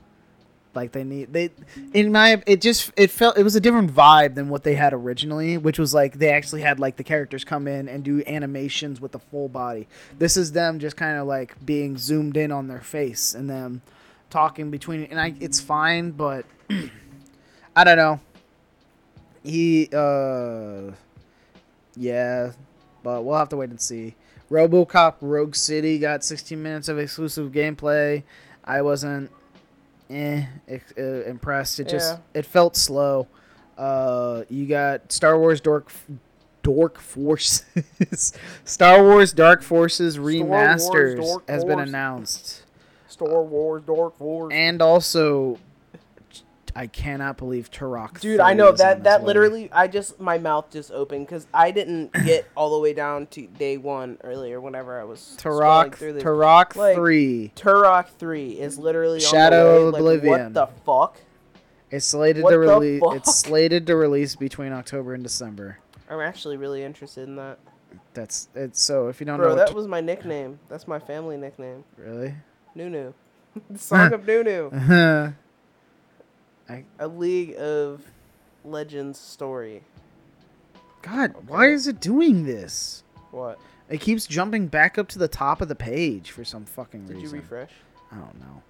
like they need they in my it just it felt it was a different vibe than what they had originally which was like they actually had like the characters come in and do animations with the full body. This is them just kind of like being zoomed in on their face and them talking between and I it's fine but I don't know. He uh yeah but we'll have to wait and see RoboCop Rogue City got 16 minutes of exclusive gameplay I wasn't eh uh, impressed. It just Yeah. it felt slow. Uh, you got Star Wars Dork Dork Forces, Star Wars Dark Forces Wars remasters Dork has been announced, Star Wars Dark Wars. and also I cannot believe Turok. Dude, I know that that way. literally I just my mouth just opened cuz I didn't get all the way down to day 1 earlier whenever I was Turok through this. Turok Like, three. Turok 3 is literally Shadow way. Oblivion. Like, what the fuck? It's slated what to release. It's slated to release between October and December. I'm actually really interested in that. That's it's so if you don't Bro, know that what was my nickname. That's my family nickname. really. Nunu. the Song of Nunu. God, A League of Legends story. God, why is it doing this? What? It keeps jumping back up to the top of the page for some fucking reason. Did you refresh? I don't know.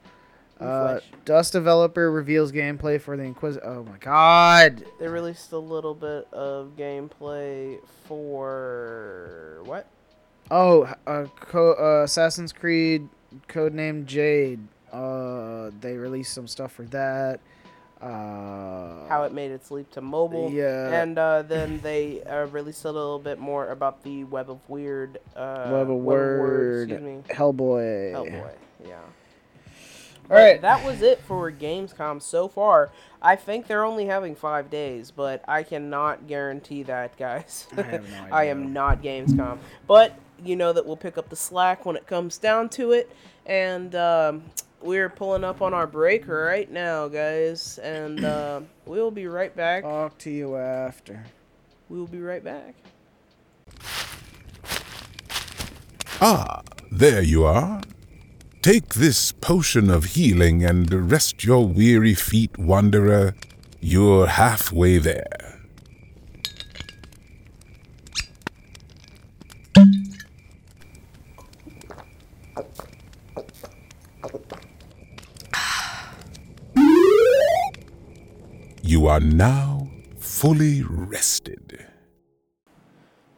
Uh, Dust developer reveals gameplay for the Inquisitor. Oh my god! They released a little bit of gameplay for what? Oh, uh, Co- uh, Assassin's Creed codename Jade. Uh, they released some stuff for that. Uh, How it made its leap to mobile. Yeah. And uh, then they uh, released a little bit more about the Web of Wyrd. Uh, Web of Word, excuse me. Hellboy. Hellboy. Yeah. All right. That was it for Gamescom so far. I think they're only having five days, but I cannot guarantee that, guys. I have no I am not Gamescom. But you know that we'll pick up the slack when it comes down to it. And um, we're pulling up on our break right now, guys. And uh, we'll be right back. Talk to you after. We will be right back. Ah, there you are. Take this potion of healing and rest your weary feet, wanderer. You're halfway there. You are now fully rested.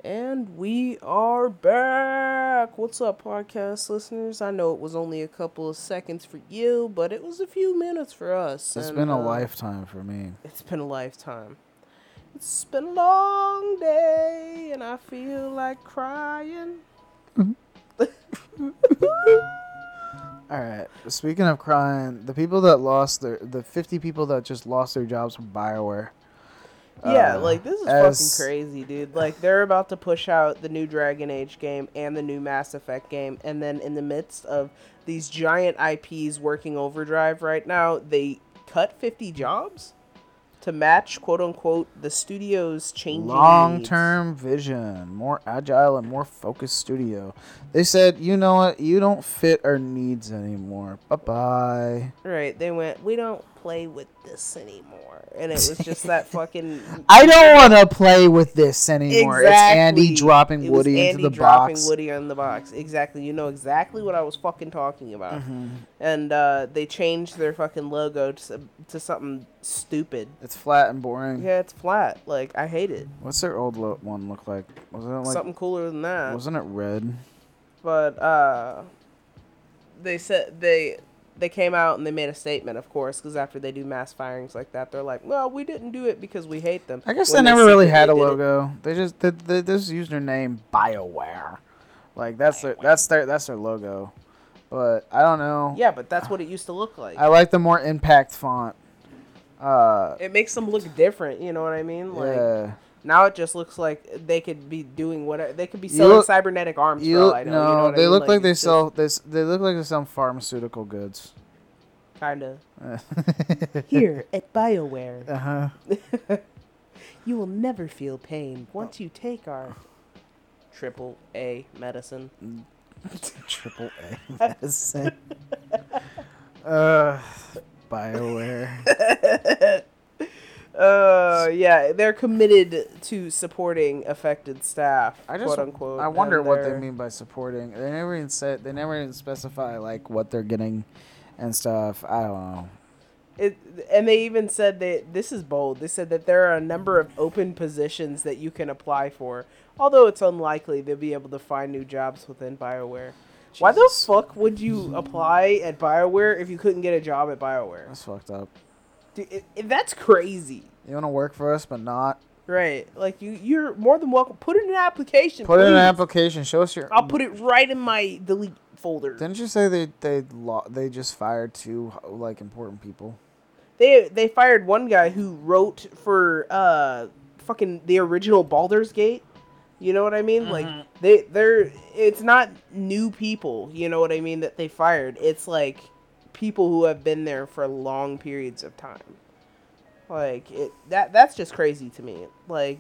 And we are back. What's up, podcast listeners? I know it was only a couple of seconds for you, but it was a few minutes for us. It's and, been a uh, lifetime for me. It's been a lifetime. It's been a long day, and I feel like crying. All right. Speaking of crying, the people that lost their the 50 people that just lost their jobs from BioWare. Yeah, uh, like this is as- fucking crazy, dude. Like they're about to push out the new Dragon Age game and the new Mass Effect game, and then in the midst of these giant IPs working overdrive right now, they cut 50 jobs to match quote unquote the studio's changing long term vision, more agile and more focused studio. They said, you know what, you don't fit our needs anymore. Bye bye. Right, they went, we don't play with this anymore, and it was just that fucking. I don't want to play with this anymore. It's Andy dropping It Woody Andy into the box dropping box. Woody in the box. Exactly. You know exactly what I was fucking talking about. Mm-hmm. And uh, they changed their fucking logo to, to something stupid. It's flat and boring. Yeah, it's flat. Like I hate it. What's their old lo- one look like? Wasn't it like? something cooler than that. Wasn't it red? But uh, they said they they came out and they made a statement, of course, because after they do mass firings like that, they're like, "Well, we didn't do it because we hate them." I guess When they never really had a did it. logo. They just they, they just used their name Bioware, like that's their that's their that's their logo. But I don't know. Yeah, but that's what it used to look like. I like the more impact font. Uh, it makes them look different. You know what I mean? Like yeah. Now it just looks like they could be doing whatever. They could be selling look- cybernetic arms. for You all look, I know, no, you know what I they mean? look like, they sell this. They look like they sell pharmaceutical goods. Kinda. Here at Bioware, Uh huh. you will never feel pain once you take our triple A medicine. Triple A medicine. uh, Bioware. Uh, yeah, they're committed to supporting affected staff, I just, quote unquote. I wonder and what they they're- mean by supporting. They never even said. They never even specify like what they're getting, and stuff. I don't know. It, and they even said that this is bold. They said that there are a number of open positions that you can apply for, although it's unlikely they'll be able to find new jobs within BioWare. Why the fuck would you apply at BioWare if you couldn't get a job at BioWare? That's fucked up. Dude, it, it- that's crazy. You want to work for us, but not Right. Like you you're more than welcome. Put in an application. put in an application. Show us your. I'll put it right in my delete folder. Didn't you say they they lo- they just fired two like important people? They they fired one guy who wrote for uh fucking the original Baldur's Gate. You know what I mean? Like they they're it's not new people, you know what I mean, that they fired. It's like people who have been there for long periods of time. Like it that that's just crazy to me. Like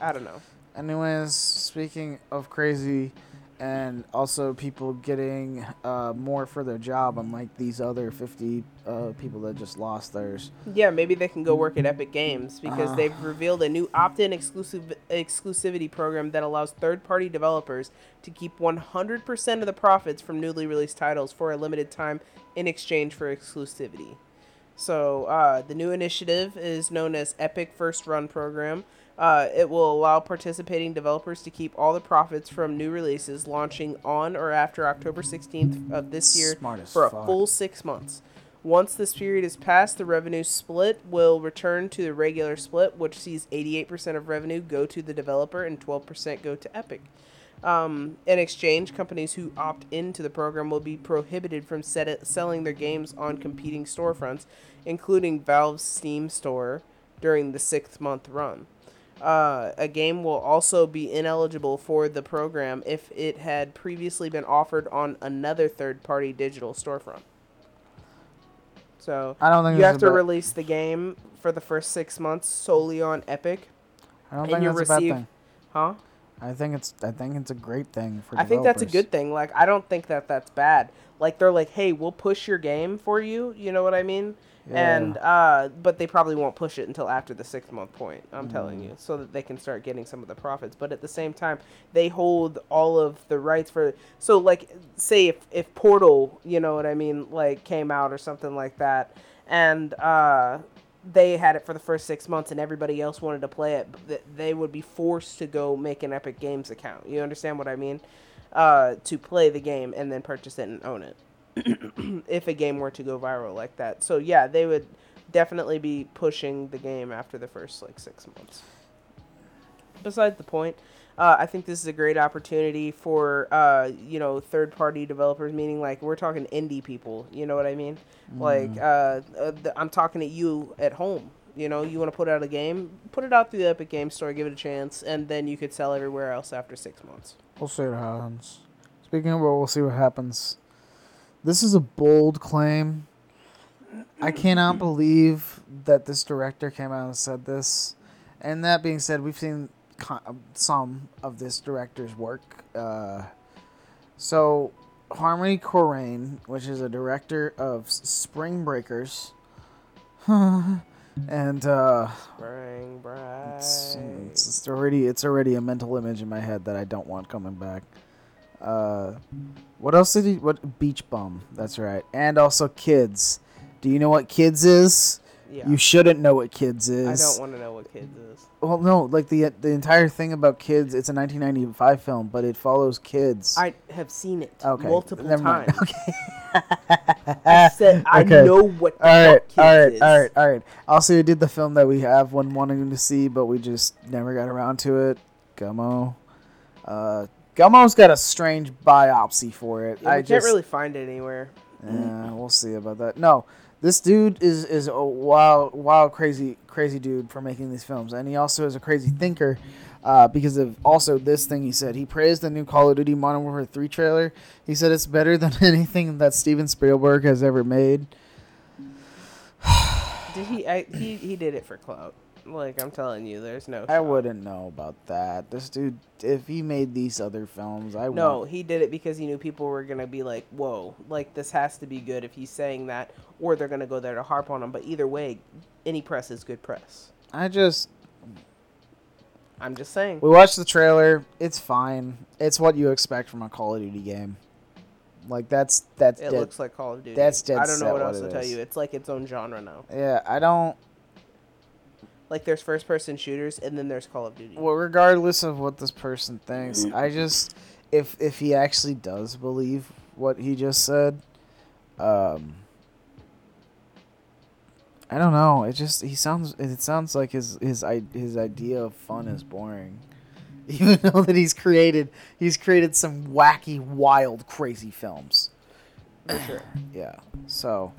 I don't know. Anyways, speaking of crazy, and also people getting uh, more for their job, unlike these other fifty uh, people that just lost theirs. Yeah, maybe they can go work at Epic Games because Uh. they've revealed a new opt-in exclusive exclusivity program that allows third-party developers to keep 100% of the profits from newly released titles for a limited time in exchange for exclusivity. So uh, the new initiative is known as Epic First Run Program. Uh, it will allow participating developers to keep all the profits from new releases launching on or after October 16th of this year for a fuck. full six months. Once this period is passed, the revenue split will return to the regular split, which sees 88% of revenue go to the developer and 12% go to Epic. Um, in exchange, companies who opt into the program will be prohibited from set selling their games on competing storefronts, including Valve's Steam store, during the six month run. Uh, a game will also be ineligible for the program if it had previously been offered on another third party digital storefront. So I don't think you have to bad- release the game for the first six months solely on Epic, I don't think that's a bad thing. huh? I think it's I think it's a great thing for. I think that's a good thing. Like, I don't think that that's bad. Like, they're like, hey, we'll push your game for you. You know what I mean? And uh, but they probably won't push it until after the six month point. I'm telling Mm. you, so that they can start getting some of the profits. But at the same time, they hold all of the rights for. So, like, say if if Portal, you know what I mean, like came out or something like that, and uh, they had it for the first six months, and everybody else wanted to play it, th- they would be forced to go make an Epic Games account. You understand what I mean? Uh, to play the game and then purchase it and own it if a game were to go viral like that. So yeah, they would definitely be pushing the game after the first like six months. Besides the point, uh, I think this is a great opportunity for uh, you know third party developers, meaning like we're talking indie people. You know what I mean? Like uh, uh, th- I'm talking to you at home. You know, you want to put out a game, put it out through the Epic Game Store, give it a chance, and then you could sell everywhere else after six months. We'll see what happens. Speaking of what, we'll see what happens. This is a bold claim. I cannot believe that this director came out and said this. And that being said, we've seen some of this director's work. Uh, so, Harmony Korine, which is a director of Spring Breakers, and uh, Bring it's, it's it's already it's already a mental image in my head that I don't want coming back. Uh, what else did he? What Beach Bum? That's right, and also Kids. Do you know what Kids is? Yeah. You shouldn't know what Kids is. I don't want to know what kids is. Well, no, like the the entire thing about Kids. It's a 1995 film, but it follows kids. I have seen it okay, multiple never mind. times. Okay. I said I Okay. know what All right. Kids all right. Is. All right. All right. Also, you did the film that we have one wanting to see, but we just never got around to it. Gummo. Uh, Gummo's got a strange biopsy for it. Yeah, I just, can't really find it anywhere. Yeah, we'll see about that. No, this dude is is a wild, wild, crazy, crazy dude for making these films, and he also is a crazy thinker. Uh, because of also this thing he said, he praised the new Call of Duty Modern Warfare 3 trailer. He said it's better than anything that Steven Spielberg has ever made. Did he? I, he he did it for clout. Like I'm telling you, there's no. I wouldn't know about that. This dude, if he made these other films, I would No, would. he did it because he knew people were gonna be like, "Whoa, like this has to be good." If he's saying that, or they're gonna go there to harp on him. But either way, any press is good press. I just I'm just saying. we watched the trailer. It's fine. It's what you expect from a Call of Duty game. Like that's that's It dead- looks like Call of Duty. that's dead I don't know what else to tell is. you. It's like its own genre now. yeah. I don't. Like there's first person shooters, and then there's Call of Duty. Well, regardless of what this person thinks, I just if if he actually does believe what he just said, um, I don't know. It just he sounds. It sounds like his his i- his idea of fun is boring. Even though that he's created he's created some wacky, wild, crazy films. For sure. Yeah. So,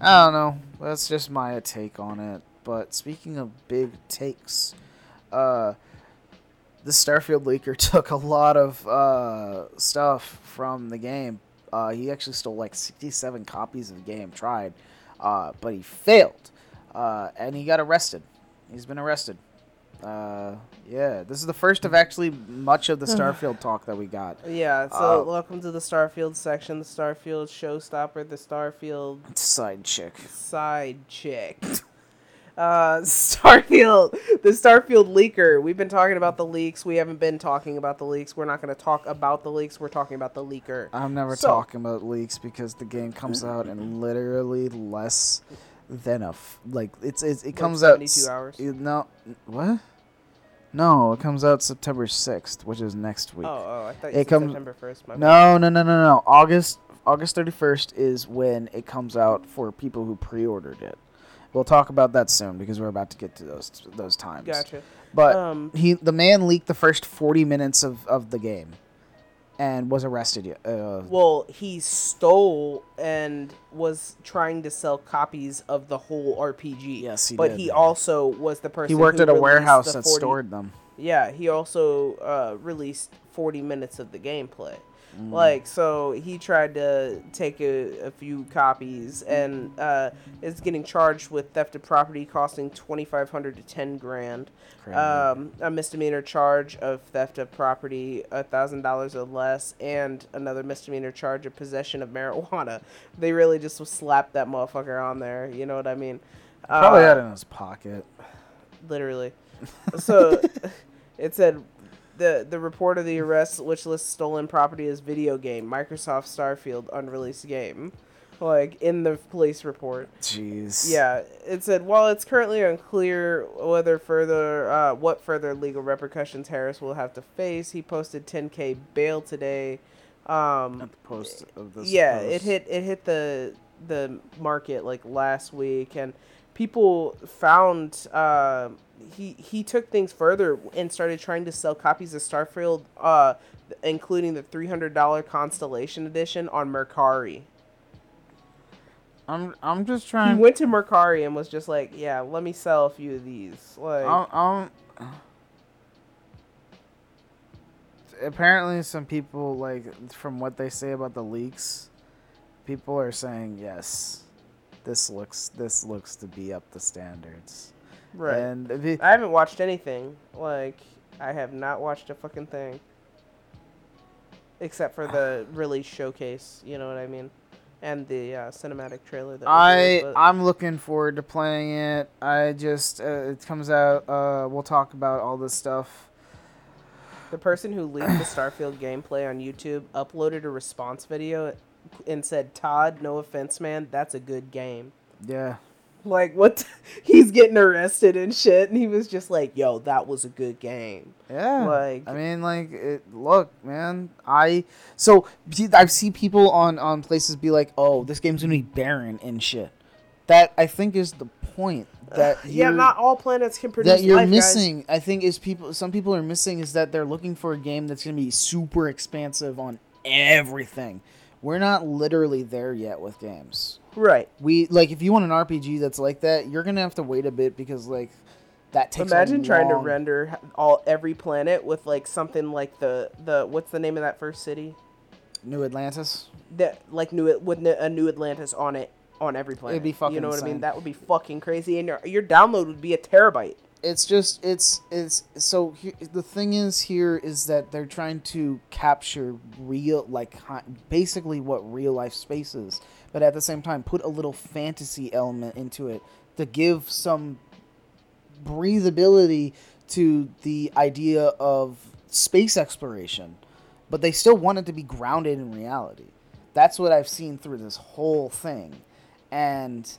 I don't know. That's just my take on it. But speaking of big takes, uh, the Starfield leaker took a lot of uh, stuff from the game. Uh, he actually stole like 67 copies of the game, tried, uh, but he failed. Uh, and he got arrested. He's been arrested. Uh, yeah, this is the first of actually much of the Starfield talk that we got. Yeah. So Uh, welcome to the Starfield section, the Starfield showstopper, the Starfield Side chick. side chick. Uh, Starfield, the Starfield leaker. We've been talking about the leaks. We haven't been talking about the leaks. We're not going to talk about the leaks. We're talking about the leaker. I'm never So- talking about leaks because the game comes out in literally less than a f- like it's, it's it comes out 72 s- hours? no, what? No, it comes out September 6th, which is next week. Oh, oh, I thought It you said comes- September first. My bad. No, no, no, no, no. August August 31st is when it comes out for people who pre-ordered it. We'll talk about that soon because we're about to get to those those times. Gotcha. But Um, he the man leaked the first 40 minutes of, of the game and was arrested. Uh, Well, he stole and was trying to sell copies of the whole RPG. Yes, he But did. he also was the person. he worked at a warehouse that 40 stored them. Yeah, he also uh, released 40 minutes of the gameplay. Mm. Like, so he tried to take a, a few copies and uh, is getting charged with theft of property costing 2500 to 10 grand. Um, a misdemeanor charge of theft of property, $1,000 or less, and another misdemeanor charge of possession of marijuana. They really just slapped that motherfucker on there. You know what I mean? Probably Uh, had it in his pocket. literally. So it said the the report of the arrest, which lists stolen property as video game, Microsoft Starfield unreleased game, like in the police report. Jeez. Yeah, it said while it's currently unclear whether further uh, what further legal repercussions Harris will have to face, he posted 10k bail today. Um, At the post of this. yeah, post. it hit it hit the the market like last week, and people found uh, he he took things further and started trying to sell copies of Starfield, uh, including the three hundred dollar Constellation Edition on Mercari. I'm I'm just trying. He went to Mercari and was just like, "Yeah, let me sell a few of these." Like, I'm, I'm, apparently, some people like from what they say about the leaks, people are saying yes, this looks this looks to be up the standards. Right. And I haven't watched anything. Like, I have not watched a fucking thing. Except for the release showcase, you know what I mean? And the uh, cinematic trailer that I I'm looking forward to playing it. I just uh, it comes out. Uh, we'll talk about all this stuff. the person who leaked the Starfield gameplay on YouTube uploaded a response video and said, "Todd, no offense, man, that's a good game." Yeah. Like what? He's getting arrested and shit, and he was just like, "Yo, that was a good game." Yeah. Like- I mean, like, it, look, man. I so see, I see people on on places be like, "Oh, this game's gonna be barren and shit." That I think is the point. That Yeah, not all planets can produce that you're life, guys. missing. I think is people. Some people are missing is that they're looking for a game that's gonna be super expansive on everything. We're not literally there yet with games. Right. We like if you want an RPG that's like that, you're gonna have to wait a bit because like that takes. a Imagine trying to long- render all every planet with like something like the the what's the name of that first city? New Atlantis. That like new with n- a new Atlantis on it on every planet. It'd be fucking You know what I mean? That would be fucking crazy, and your your download would be a terabyte. it's just it's it's so he, the thing is here is that they're trying to capture real like basically what real life space is but at the same time put a little fantasy element into it to give some breathability to the idea of space exploration but they still want it to be grounded in reality that's what i've seen through this whole thing and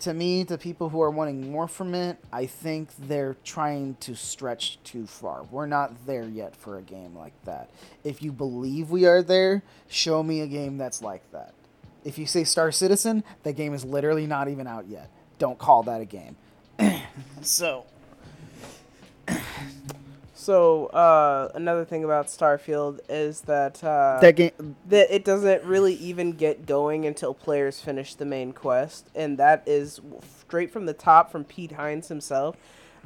to me, to people who are wanting more from it, I think they're trying to stretch too far. We're not there yet for a game like that. If you believe we are there, show me a game that's like that. If you say Star Citizen, the game is literally not even out yet. Don't call that a game. so, So uh, another thing about Starfield is that uh, that game that it doesn't really even get going until players finish the main quest, and that is straight from the top from Pete Hines himself.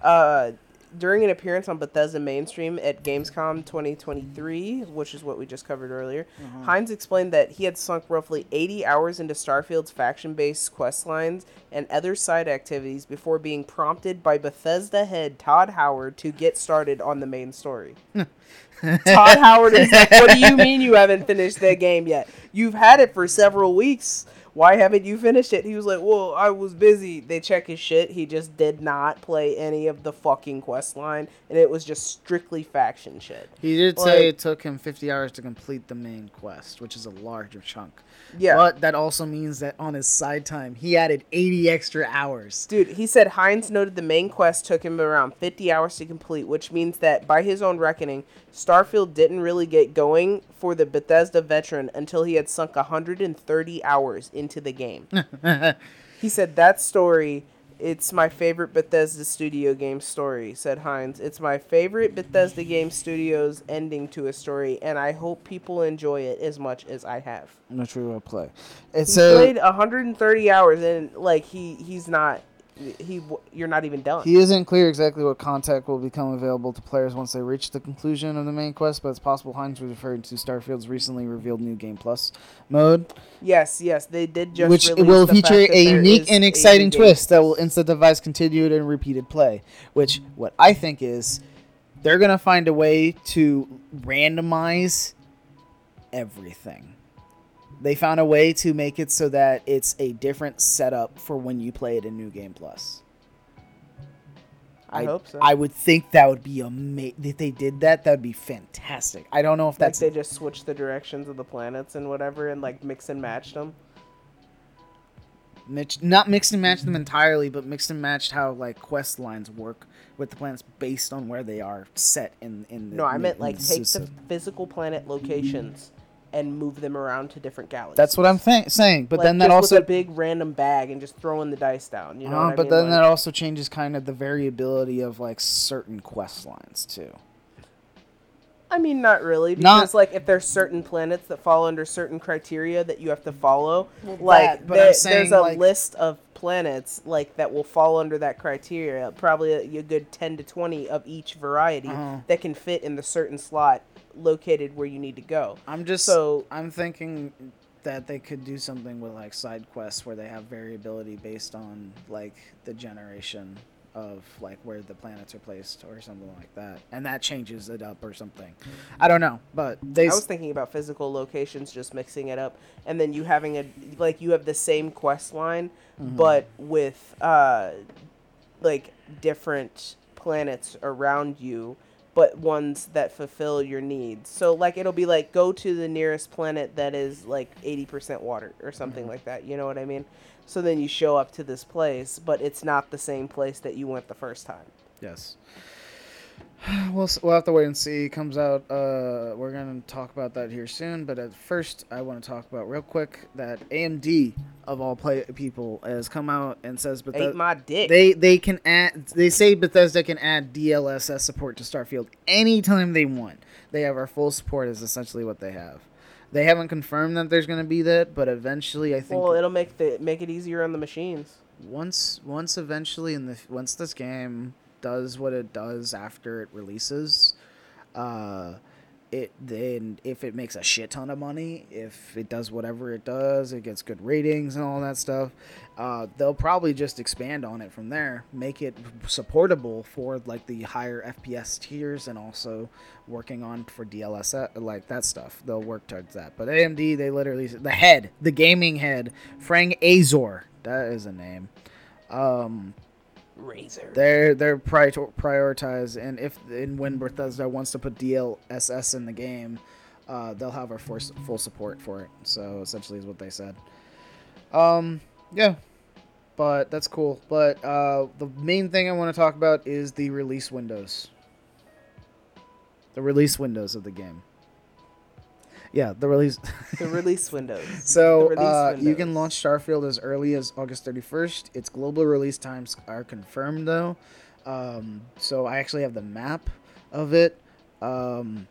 Uh, during an appearance on Bethesda Mainstream at Gamescom 2023, which is what we just covered earlier, mm-hmm. Hines explained that he had sunk roughly 80 hours into Starfield's faction-based quest lines and other side activities before being prompted by Bethesda head Todd Howard to get started on the main story. Todd Howard is like, "What do you mean you haven't finished that game yet? You've had it for several weeks. Why haven't you finished it?" He was like, "Well, I was busy." They check his shit. He just did not play any of the fucking quest line, and it was just strictly faction shit. he did Like- say it took him 50 hours to complete the main quest, which is a larger chunk. Yeah. But that also means that on his side time, he added 80 extra hours. Dude, he said Hines noted the main quest took him around 50 hours to complete, which means that by his own reckoning, Starfield didn't really get going for the Bethesda veteran until he had sunk 130 hours into the game. he said that story, it's my favorite Bethesda studio game story, said Hines. It's my favorite Bethesda game studios ending to a story, and I hope people enjoy it as much as I have. Which we will play. It's He a played 130 hours and like he he's not he you're not even done. He isn't clear exactly what contact will become available to players once they reach the conclusion of the main quest, but it's possible Hines was referring to Starfield's recently revealed new Game Plus mode, yes, yes, they did just which will feature a unique and exciting twist that will incentivize continued and repeated play. Which, what I think is, they're gonna find a way to randomize everything. They found a way to make it so that it's a different setup for when you play it in New Game Plus. I, hope so. I would think that would be amazing. If they did that, that would be fantastic. I don't know if like that's they just switched the directions of the planets and whatever and like mix and matched them. mix, not mixed and matched them entirely, but mixed and matched how like quest lines work with the planets based on where they are set in in the. No, I meant like take the physical planet locations and move them around to different galaxies. That's what I'm th- saying. But Like, then that just also with a big random bag and just throwing the dice down. You know Uh, what I but mean? then Like- that also changes kind of the variability of like certain quest lines too. I mean, not really, Not- because like if there's certain planets that fall under certain criteria that you have to follow, Well, like that, but there- saying, there's a like- list of planets like that will fall under that criteria. Probably a, a good ten to twenty of each variety Uh-huh. that can fit in the certain slot located where you need to go. I'm just So- I'm thinking that they could do something with like side quests where they have variability based on like the generation of like where the planets are placed or something like that, and that changes it up or something. I don't know, but they I was thinking about physical locations, just mixing it up, and then you having a like you have the same quest line, Mm-hmm. but with uh, like different planets around you, but ones that fulfill your needs. So like it'll be like go to the nearest planet that is like eighty percent water or something Mm-hmm. like that. You know what I mean? So then you show up to this place, but it's not the same place that you went the first time. yes. We'll, we'll have to wait and see. It comes out. Uh, we're gonna talk about that here soon. But at first, I want to talk about real quick that AMD of all play people has come out and says, but Ate my dick. They they can add. They say Bethesda can add DLSS support to Starfield anytime they want. They have our full support. Is essentially what they have. They haven't confirmed that there's going to be that, but eventually, I think well, it'll make the make it easier on the machines. once once eventually in the once this game does what it does after it releases, uh, it then if it makes a shit ton of money, if it does whatever it does, it gets good ratings and all that stuff, uh, they'll probably just expand on it from there, make it supportable for like the higher FPS tiers and also working on for DLSS like that stuff. They'll work towards that. But AMD, they literally the head, the gaming head, Frank Azor, that is a name. Um, Razor. they're they're pri- prioritize, and if and when Bethesda wants to put DLSS in the game, uh, they'll have our full support for it. So essentially, is what they said. Um, yeah, but that's cool. But uh, the main thing I want to talk about is the release windows. The release windows of the game. Yeah, the release. the release windows. So release uh, you can launch Starfield as early as August 31st. Its global release times are confirmed though. Um, so I actually have the map of it. Um,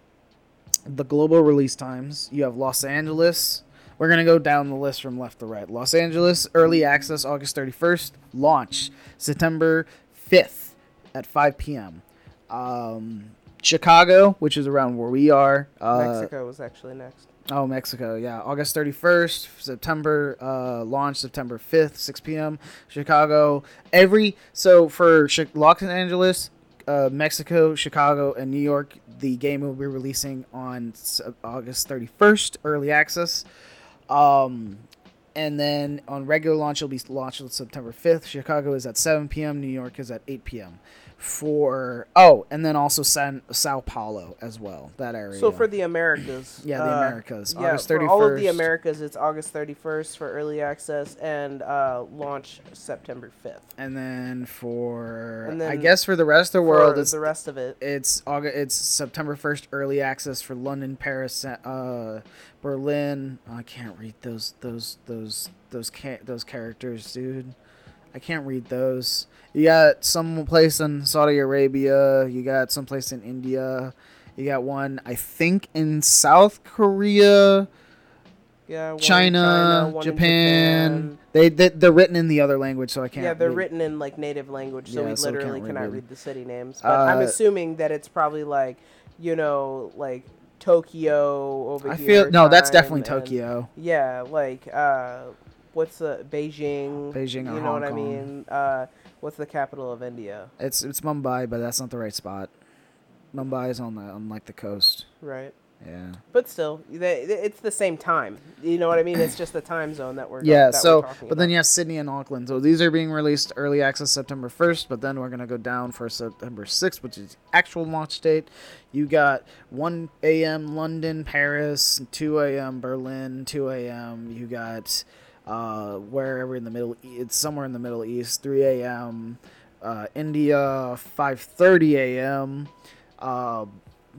the global release times you have Los Angeles. We're gonna go down the list from left to right. Los Angeles early access August 31st. Launch September 5th at 5 p.m. Um, Chicago, which is around where we are. Uh, Mexico was actually next. Oh, Mexico, yeah. August 31st, September, uh, launch September 5th, 6 p.m. Chicago. Every, so for Chi- Los Angeles, uh, Mexico, Chicago, and New York, the game will be releasing on August 31st, early access. Um, and then on regular launch, it'll be launched on September 5th. Chicago is at 7 p.m., New York is at 8 p.m. For, oh, and then also San, Sao Paulo as well, that area. So for the Americas. Yeah, the uh, Americas, Yeah, August for all of the Americas, it's August 31st for early access and uh, launch September 5th. And then for And I guess for the rest of the world, it's the rest of it. it's August, it's September first early access for London, Paris, uh, Berlin. I can't read those those those those ca- those characters, dude. I can't read those. You got some place in Saudi Arabia. You got some place in India. You got one, I think, in South Korea. Yeah, China, one in Japan. They, they they're written in the other language, so I can't. Yeah, they're read. written in like native language, so Yeah, we so literally read cannot them. read the city names. But I'm Uh, assuming that it's probably like, you know, like Tokyo over I here. feel no, that's definitely and- Tokyo. Yeah, like uh, what's the Beijing? Beijing or You know Hong what I Kong. mean? Uh, what's the capital of India? It's it's Mumbai, but that's not the right spot. Mumbai is on the on like the coast. Right. Yeah. But still, they, it's the same time. You know what I mean? It's just the time zone that we're Yeah. that we're So, talking but then about. you have Sydney and Auckland. So these are being released early access September first, but then we're gonna go down for September sixth, which is actual launch date. You got 1 a.m. London, Paris, 2 a.m. Berlin, 2 a.m. You got uh, wherever in the middle, it's somewhere in the Middle East, 3 a.m. Uh, India, 5:30 a.m. Uh,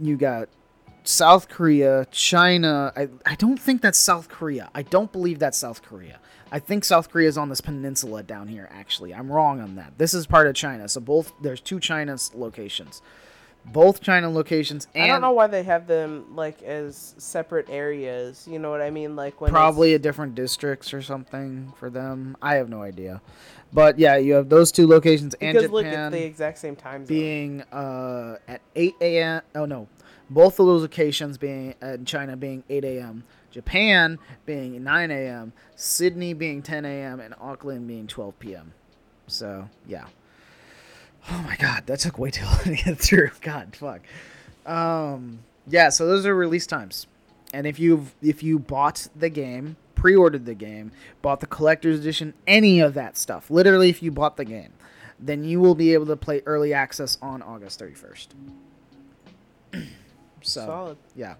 you got South Korea, China. I, I don't think that's South Korea. I don't believe that's South Korea. I think South Korea is on this peninsula down here. Actually, I'm wrong on that. This is part of China. So both there's two China's locations, both China locations, and I don't know why they have them like as separate areas. You know what I mean? Like when probably a different districts or something for them. I have no idea, but yeah, you have those two locations and because look, Japan it's the exact same time zone. being uh, at 8 a.m. Oh no, both of those locations being uh, in China being 8 a.m. Japan being 9 a.m. Sydney being 10 a.m. and Auckland being 12 p.m. So yeah. Oh my god, that took way too long to get through. God, fuck. Um, yeah, so those are release times, and if you've if you bought the game, pre-ordered the game, bought the collector's edition, any of that stuff, literally, if you bought the game, then you will be able to play early access on August 31st. so Solid. yeah,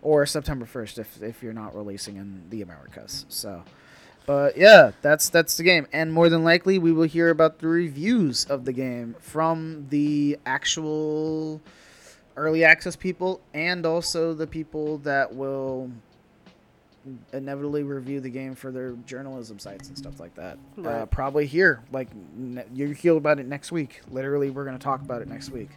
or September 1st if if you're not releasing in the Americas. So. But yeah, that's that's the game, and more than likely we will hear about the reviews of the game from the actual early access people, and also the people that will inevitably review the game for their journalism sites and stuff like that. Uh, probably here, like ne- you hear about it next week. Literally, we're gonna talk about it next week.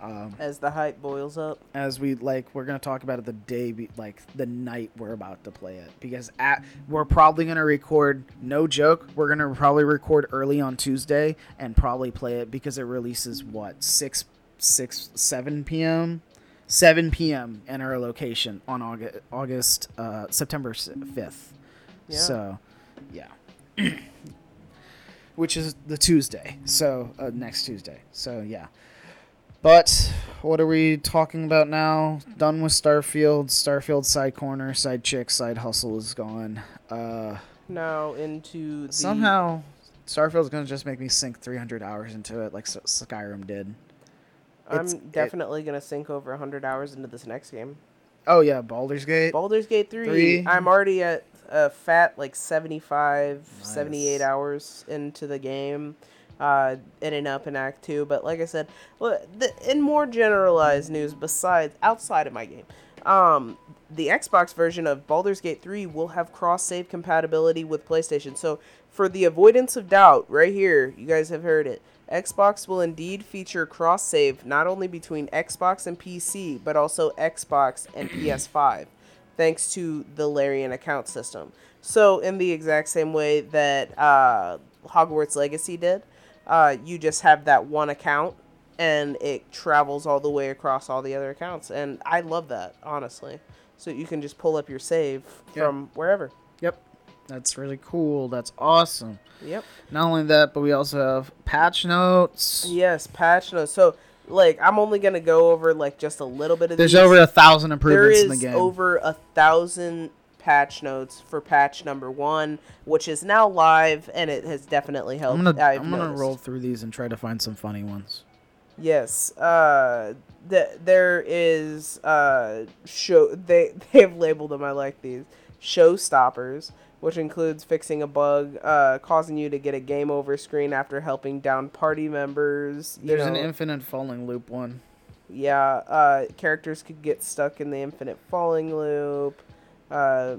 Um, As the hype boils up. as we like we're gonna talk about it the day be, like the night we're about to play it because at we're probably gonna record no joke we're gonna probably record early on tuesday and probably play it because it releases what 6 6 7 p.m 7 p.m. in our location on August, August uh, September 5th. Yeah. So, yeah. Which is the Tuesday. So, uh, next Tuesday. So, yeah. But what are we talking about now? Done with Starfield. Starfield side corner, side chick, side hustle is gone. Uh, Now into the, somehow, Starfield's gonna just make me sink 300 hours into it, like S- Skyrim did. I'm it's- it- definitely gonna sink over 100 hours into this next game. Oh yeah, Baldur's Gate. Baldur's Gate 3, Three. I'm already at a fat like 75, 78 hours into the game. Uh, in and up in Act 2. But like I said, in more generalized news, besides outside of my game, um, the Xbox version of Baldur's Gate 3 will have cross save compatibility with PlayStation. So, for the avoidance of doubt, right here, you guys have heard it. Xbox will indeed feature cross save not only between Xbox and PC, but also Xbox and PS5, thanks to the Larian account system. So, in the exact same way that uh, Hogwarts Legacy did, uh, you just have that one account and it travels all the way across all the other accounts. And I love that, honestly. So you can just pull up your save Yeah. from wherever. Yep, that's really cool. That's awesome. Yep. Not only that, but we also have patch notes. Yes, patch notes. So, like, I'm only gonna go over like just a little bit of. There's these. over a thousand improvements is in the game. over a thousand patch notes for patch number one, which is now live, and it has definitely helped. I'm gonna I'm gonna roll through these and try to find some funny ones. Yes. Uh, th- there is uh show they they have labeled them. I like these showstoppers, which includes fixing a bug, uh, causing you to get a game over screen after helping down party members. You There's know, an infinite falling loop one. yeah. Uh, characters could get stuck in the infinite falling loop. Uh,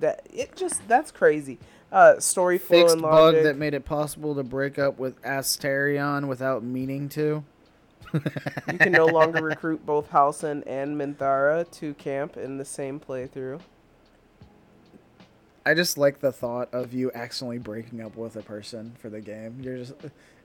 that it just that's crazy. Uh, story flow Fixed and bug that made it possible to break up with Astarion without meaning to. You can no longer recruit both Halsin and Minthara to camp in the same playthrough. I just like the thought of you accidentally breaking up with a person for the game. You're just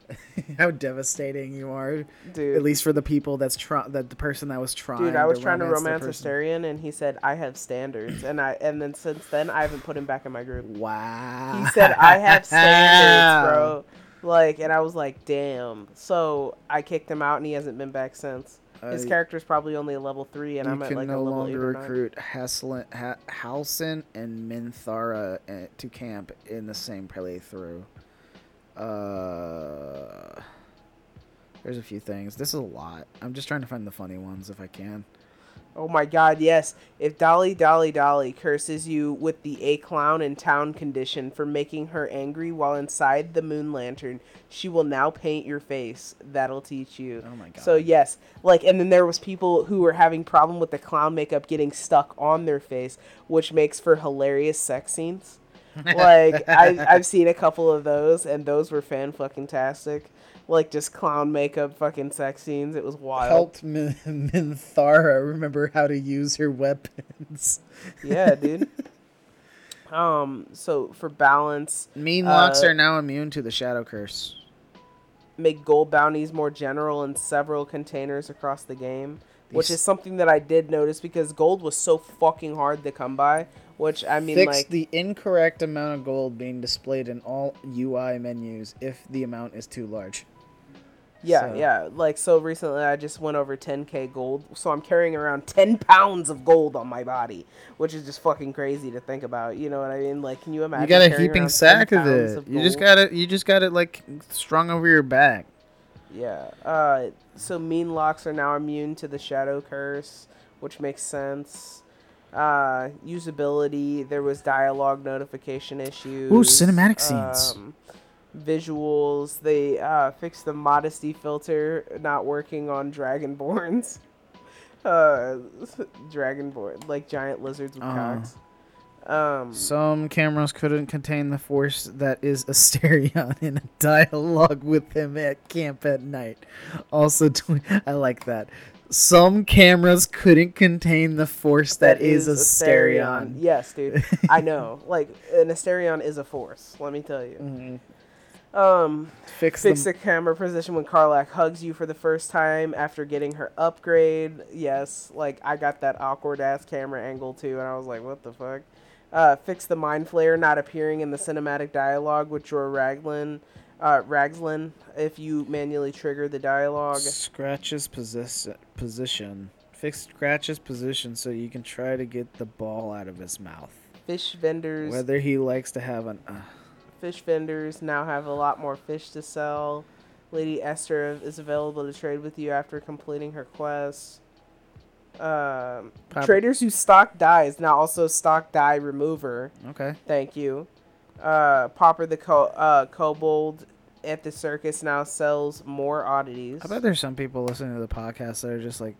how devastating you are. Dude, At least for the people that's that the person that was trying. dude, I was to trying to romance the romance. Astarion, and he said I have standards, and I and then since then I haven't put him back in my group. Wow. He said I have standards, bro. Like, and I was like, damn. So I kicked him out, and he hasn't been back since. His Uh, character's probably only a level three, and I'm at can like no a level eight longer or nine. recruit Haslin, ha- Halsin and Minthara uh, to camp in the same playthrough. Uh, there's a few things. This is a lot. I'm just trying to find the funny ones if I can. Oh my god, yes. If Dolly Dolly Dolly curses you with the A clown in town condition for making her angry while inside the moon lantern, she will now paint your face. That'll teach you. Oh my god. So yes, like and then there was people who were having problem with the clown makeup getting stuck on their face, which makes for hilarious sex scenes. Like I I've seen a couple of those and those were fan fucking tastic. Like just clown makeup fucking sex scenes. It was wild. helped Min- Minthara remember how to use her weapons. Yeah, dude. um, so for balance, Meenlocks Uh, are now immune to the shadow curse. make gold bounties more general in several containers across the game, which is something that I did notice because gold was so fucking hard to come by. Which I mean, Fix like, the incorrect amount of gold being displayed in all UI menus if the amount is too large. yeah, so- yeah. Like, so recently I just went over 10k gold, so I'm carrying around 10 pounds of gold on my body, which is just fucking crazy to think about. You know what I mean? Like, can you imagine? you got a heaping sack of pounds it. of you just got it. You just got it like strung over your back. Yeah. Uh, so meenlocks are now immune to the shadow curse, which makes sense. Uh, usability. There was dialogue notification issues. Ooh, cinematic scenes. Um, visuals. They uh, fixed the modesty filter not working on dragonborns. Uh, dragonborn like giant lizards with Oh. cocks. Um, Some cameras couldn't contain the force that is Astarion in a dialogue with him at camp at night. Also, tw- I like that. Some cameras couldn't contain the force that is, Astarion. Yes, dude. I know. Like an Astarion is a force. Let me tell you. Mhm. Um, Fix, fix the, camera position when Karlach hugs you for the first time after getting her upgrade. Yes, like I got that awkward ass camera angle too, and I was like, what the fuck? Uh, fix the mind flayer not appearing in the cinematic dialogue with Dror Raglan, uh, Ragzlin if you manually trigger the dialogue. Scratches position. Position. Fix Scratch's position so you can try to get the ball out of his mouth. Fish vendors, Whether he likes to have an. Uh, fish vendors now have a lot more fish to sell. Lady Esther is available to trade with you after completing her quest. Um, Pop- traders who stock dyes now also stock dye remover. okay. Thank you. Uh, Popper the co- uh, kobold at the circus now sells more oddities. I bet there's some people listening to the podcast that are just like,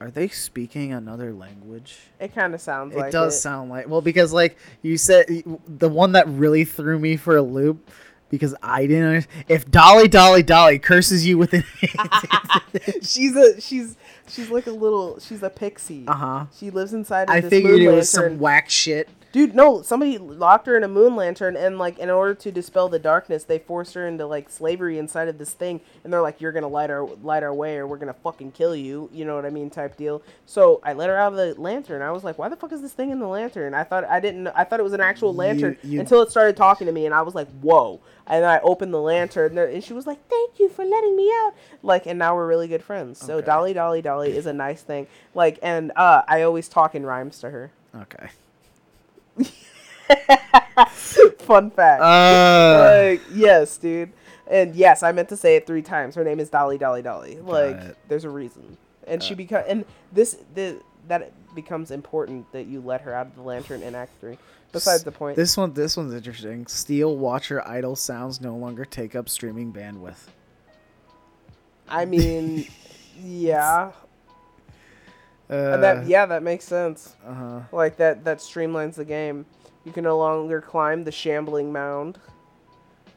are they speaking another language? It kind of sounds It like does it. sound like well because like you said the one that really threw me for a loop because I didn't understand, if Dolly Dolly Dolly curses you with an she's a she's she's like a little she's a pixie. uh huh She lives inside of I figured it was some whack shit Dude, no, somebody locked her in a moon lantern and like in order to dispel the darkness, they forced her into like slavery inside of this thing and they're like you're going to light our light our way or we're going to fucking kill you, you know what I mean, type deal. So, I let her out of the lantern. I was like, "Why the fuck is this thing in the lantern?" I thought I didn't I thought it was an actual lantern you- until it started talking to me and I was like, "Whoa." And then I opened the lantern and, and she was like, "Thank you for letting me out." Like and now we're really good friends. So, Okay. Dolly Dolly Dolly is a nice thing. Like and uh I always talk in rhymes to her. okay Fun fact. uh like yes, dude. And yes, I meant to say it three times. Her name is Dolly Dolly Dolly. Like there's a reason. And she become and this the that becomes important that you let her out of the lantern in Act Three. Besides the point. this one this one's interesting Steel Watcher idle sounds no longer take up streaming bandwidth I mean, yeah, uh, that yeah, that makes sense. uh huh Like that that streamlines the game. You can no longer climb the shambling mound.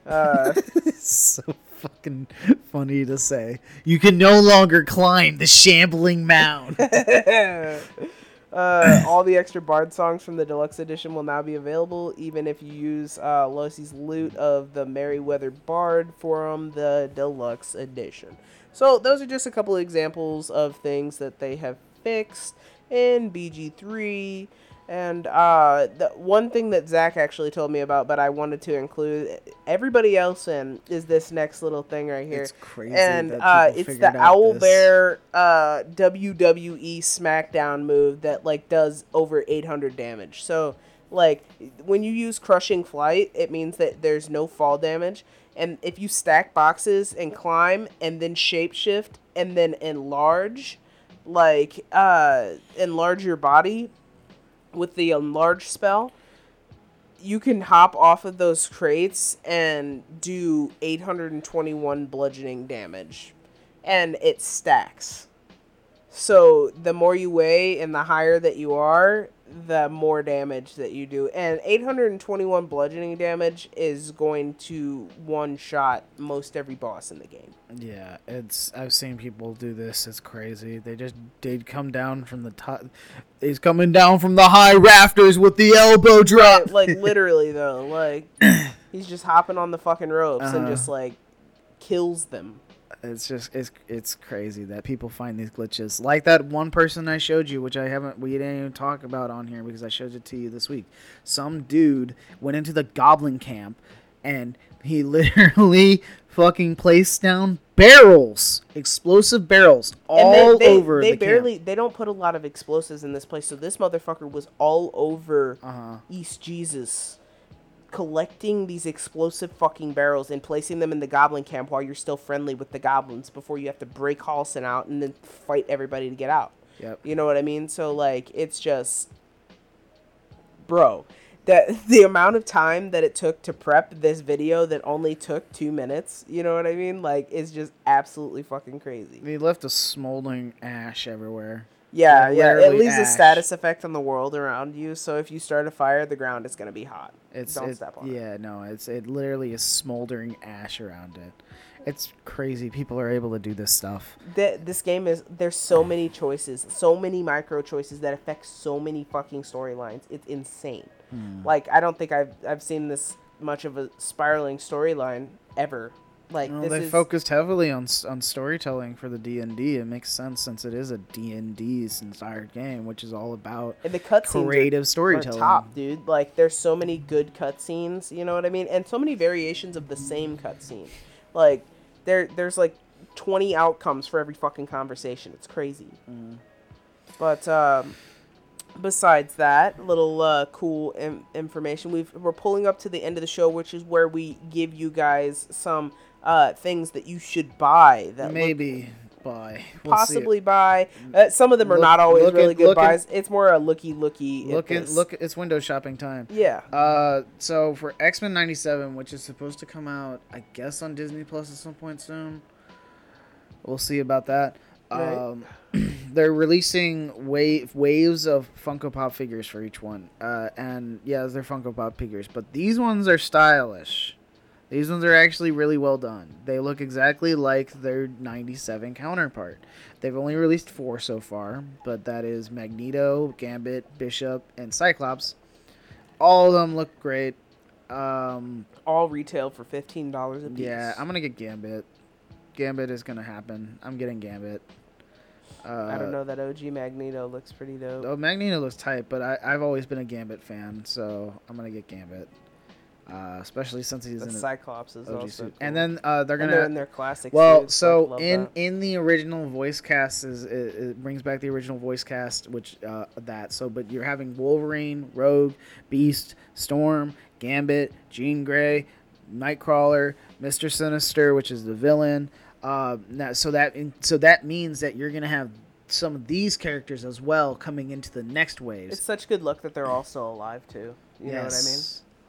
Uh, so fucking funny to say you can no longer climb the shambling mound uh, all the extra bard songs from the deluxe edition will now be available, even if you use uh, Losie's lute of the Merryweather Bard from the deluxe edition. So those are just a couple of examples of things that they have fixed in BG3. And uh, the one thing that Zach actually told me about, but I wanted to include everybody else in, is this next little thing right here. It's crazy And uh, it's the Owl this. Bear uh, WWE SmackDown move that like does over 800 damage. So like when you use Crushing Flight, it means that there's no fall damage. And if you stack boxes and climb and then shapeshift and then enlarge, like uh, enlarge your body with the enlarge spell, you can hop off of those crates and do 821 bludgeoning damage. And it stacks. So the more you weigh and the higher that you are, the more damage that you do. And 821 bludgeoning damage is going to one shot most every boss in the game. Yeah, it's I've seen people do this. It's crazy. They just they'd come down from the top. He's coming down from the high rafters with the elbow drop. like literally though, like he's just hopping on the fucking ropes and Uh-huh. just like kills them. It's just it's it's crazy that people find these glitches. Like that one person I showed you, which I haven't we didn't even talk about on here because I showed it to you this week. Some dude went into the goblin camp and he literally fucking placed down barrels, explosive barrels all they, they, over they the barely they don't put a lot of explosives in this place so this motherfucker was all over Uh huh. east jesus collecting these explosive fucking barrels and placing them in the goblin camp while you're still friendly with the goblins before you have to break Halsin out and then fight everybody to get out Yep. you know what i mean so like it's just bro that the amount of time that it took to prep this video that only took two minutes you know what i mean like is just absolutely fucking crazy They left a smoldering ash everywhere. Yeah, Like, yeah. It leaves a status effect on the world around you. So if you start a fire, the ground is gonna be hot. It's Don't it- step on it. yeah, no, it's it literally is smoldering ash around it. It's crazy. People are able to do this stuff. Th- this game is there's so many choices, so many micro choices that affect so many fucking storylines. It's insane. Hmm. Like I don't think I've I've seen this much of a spiraling storyline ever. Like Well, this they is focused heavily on on storytelling for the D and D. It makes sense since it is a D and D's inspired game, which is all about and the cutscenes creative are storytelling. top, dude. Like there's so many good cutscenes, you know what I mean, and so many variations of the same cutscene. Like there, there's like 20 outcomes for every fucking conversation. It's crazy. Mm. But um, besides that, little uh, cool Im- information. We've we're pulling up to the end of the show, which is where we give you guys some uh, things that you should buy. That look Maybe buy We'll possibly buy. Uh, some of them are Look- not always look at- really good look at- buys. it's more a looky looky. Look at look. It's window shopping time. Yeah. Uh, so for X Men '97, which is supposed to come out, I guess on Disney Plus at some point soon. We'll see about that. Right. Um, they're releasing wave waves of Funko Pop figures for each one. Uh, and yeah, they're Funko Pop figures, but these ones are stylish. These ones are actually really well done. They look exactly like their 97 counterpart. They've only released four so far, but that is Magneto, Gambit, Bishop, and Cyclops. All of them look great. Um, All retail for fifteen dollars a piece. yeah, I'm gonna get Gambit. Gambit is gonna happen. I'm getting Gambit. Uh, I don't know that OG Magneto looks pretty dope. Oh, Magneto looks tight, but I, I've always been a Gambit fan, so I'm gonna get Gambit. Uh, especially since he's the in Cyclops is OG also suit. cool. And then uh, they're gonna they're in their classic. well, suits, so like, in that. in the original voice cast is it, it brings back the original voice cast, which uh, that. So, but you're having Wolverine, Rogue, Beast, Storm, Gambit, Jean Grey, Nightcrawler, Mister Sinister, which is the villain. Uh, now, so that so that means that you're gonna have some of these characters as well coming into the next waves. it's such good luck that they're all still alive too. You know what I mean?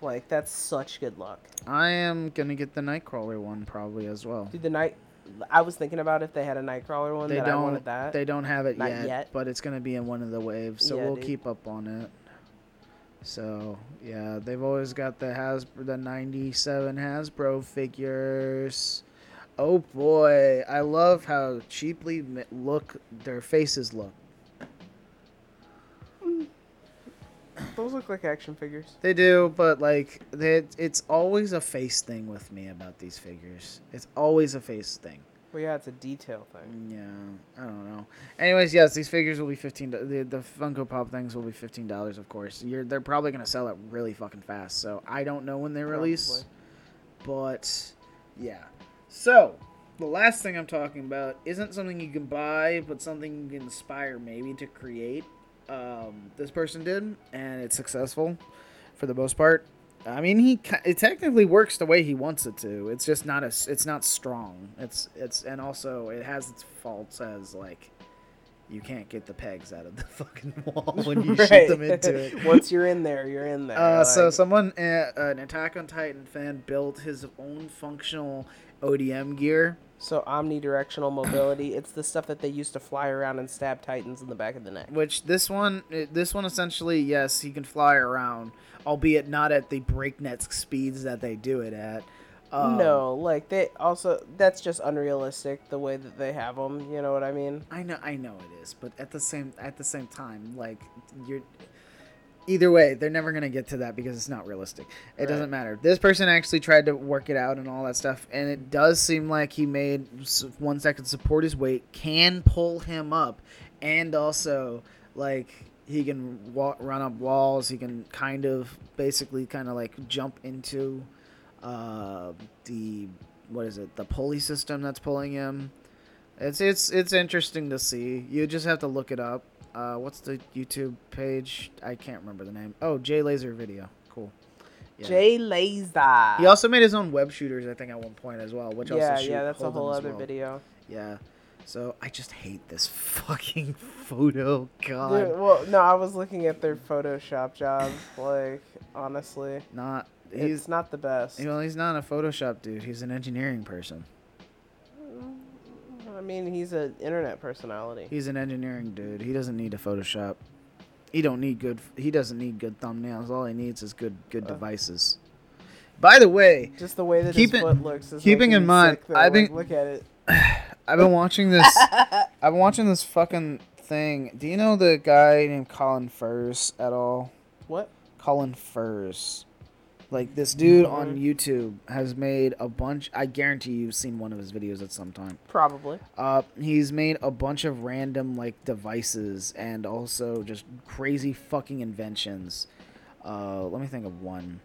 Like that's such good luck. I am gonna get the Nightcrawler one probably as well. Dude, the night. I was thinking about if they had a Nightcrawler one They that I wanted don't. that. They don't have it Not yet, yet. but it's gonna be in one of the waves, so Yeah, we'll dude. keep up on it. So yeah, they've always got the Has the '97 Hasbro figures. Oh boy, I love how cheaply look their faces look. Those look like action figures. They do, but like they, it's always a face thing with me about these figures. It's always a face thing. Well, yeah, it's a detail thing. Mm, yeah, I don't know. Anyways, yes, these figures will be fifteen. The the Funko Pop things will be fifteen dollars, of course. You're they're probably gonna sell it really fucking fast. So I don't know when they release, but yeah. So the last thing I'm talking about isn't something you can buy, but something you can inspire maybe to create. Um, this person did, and it's successful for the most part. I mean, he it technically works the way he wants it to. It's just not as it's not strong. It's it's and also it has its faults as like you can't get the pegs out of the fucking wall when you shoot them into it. Once you're in there, you're in there. Uh, so someone, uh, an Attack on Titan fan, built his own functional ODM gear. So omnidirectional mobility. It's the stuff that they used to fly around and stab titans in the back of the neck. Which this one, uh, this one essentially, yes, he can fly around, albeit not at the breakneck speeds that they do it at. Um, no, like they also that's just unrealistic the way that they have them. You know what I mean? I know, I know it is, but at the same at the same time, like you're. Either way, they're never gonna get to that because it's not realistic. It Right. doesn't matter. This person actually tried to work it out and all that stuff, and it does seem like he made ones that can support his weight, can pull him up, and also like he can wa- run up walls. He can kind of basically kind of like jump into uh, the what is it? The pulley system that's pulling him. It's it's it's interesting to see. You just have to look it up. Uh, what's the YouTube page? I can't remember the name. Oh, J Laser Video. Cool. Yeah. Jay Laser. He also made his own web shooters, I think, at one point as well. Which yeah, also shoot, yeah, that's a whole other well. video. Yeah. So I just hate this fucking photo. God. Dude, well, no, I was looking at their Photoshop job. Like, honestly, Not. it's He's. not the best. Well, he's not a Photoshop dude. He's an engineering person. I mean, he's an internet personality. He's an engineering dude. He doesn't need a Photoshop. He don't need good. He doesn't need good thumbnails. All he needs is good good Uh. devices. By the way, Just the way that Keep his it- foot looks. Is keeping in mind, sick. I've Like, been- look at it. I've been watching this. I've been watching this fucking thing. Do you know the guy named Colin Furze at all? What? Colin Furze. Like this dude on YouTube has made a bunch. I guarantee you've seen one of his videos at some time. Probably. Uh, he's made a bunch of random like devices and also just crazy fucking inventions. Uh, let me think of one.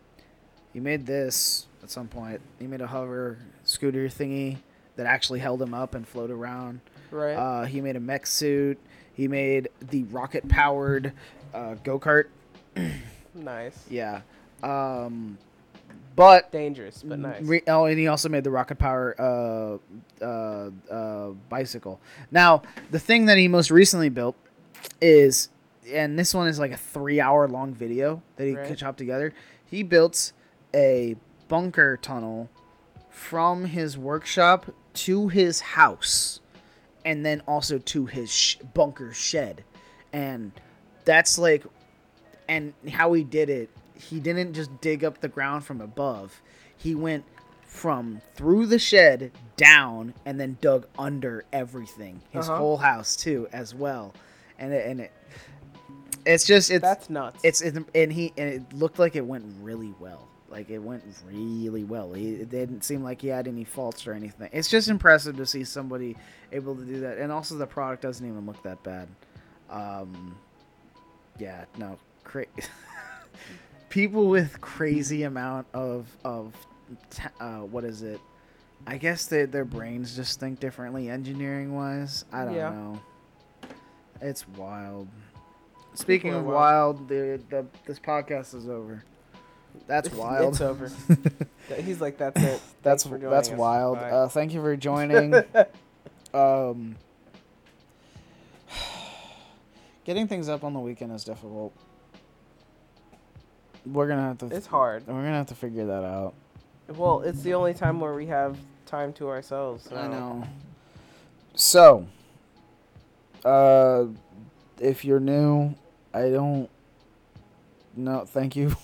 He made this at some point. He made a hover scooter thingy that actually held him up and float around. Right. Uh, he made a mech suit. He made the rocket powered uh, go kart. nice. Yeah. Um, but Dangerous, but nice. Re- oh, and he also made the rocket power uh, uh, uh, bicycle. Now, the thing that he most recently built is, and this one is like a three-hour long video that he Right. chopped together. He built a bunker tunnel from his workshop to his house, and then also to his sh- bunker shed, and that's like and how he did it he didn't just dig up the ground from above. He went from through the shed down and then dug under everything his Uh-huh. whole house too as well. And it, and it it's just it's That's nuts. it's, it's and he and it looked like it went really well. Like it went really well. He, it didn't seem like he had any faults or anything. It's just impressive to see somebody able to do that. And also the product doesn't even look that bad. Um yeah no cra- people with crazy amount of of uh, what is it i guess they, their brains just think differently engineering wise i don't Yeah. know it's wild speaking of wild. wild the, the this podcast is over that's wild It's over. He's like, that's it. that's Thanks for joining that's us. wild uh, thank you for joining um getting things up on the weekend is difficult we're gonna have to it's hard. we're gonna have to figure that out Well, it's the only time where we have time to ourselves. So. i know so uh if you're new i don't no thank you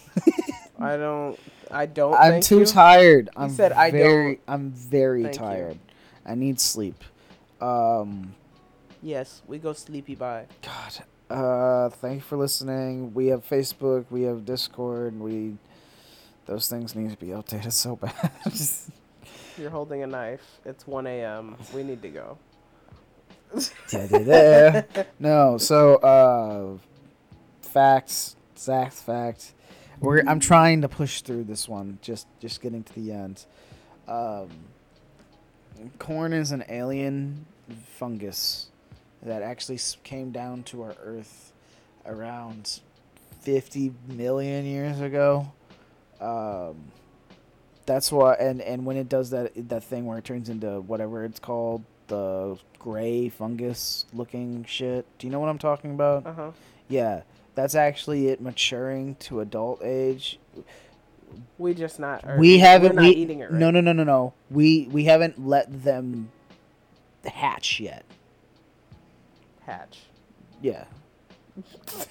I don't. I don't. i'm too you. tired i'm said, "I very don't." i'm very Thank you. tired i need sleep um Yes, we go sleepy by. God. Uh, thank you for listening. We have Facebook. We have Discord. We those things need to be updated so bad. You're holding a knife. It's 1 a.m. We need to go. No, so uh, facts, exact fact. We're I'm trying to push through this one. Just just getting to the end. Um, corn is an alien fungus that actually came down to our Earth around 50 million years ago. Um, that's why, and and when it does that that thing where it turns into whatever it's called, the gray fungus looking shit. Do you know what I'm talking about? Uh huh. Yeah, that's actually it maturing to adult age. We just not. We haven't. We're not we, eating it right. No, no, no, no, no. We we haven't let them hatch yet. Hatch. Yeah.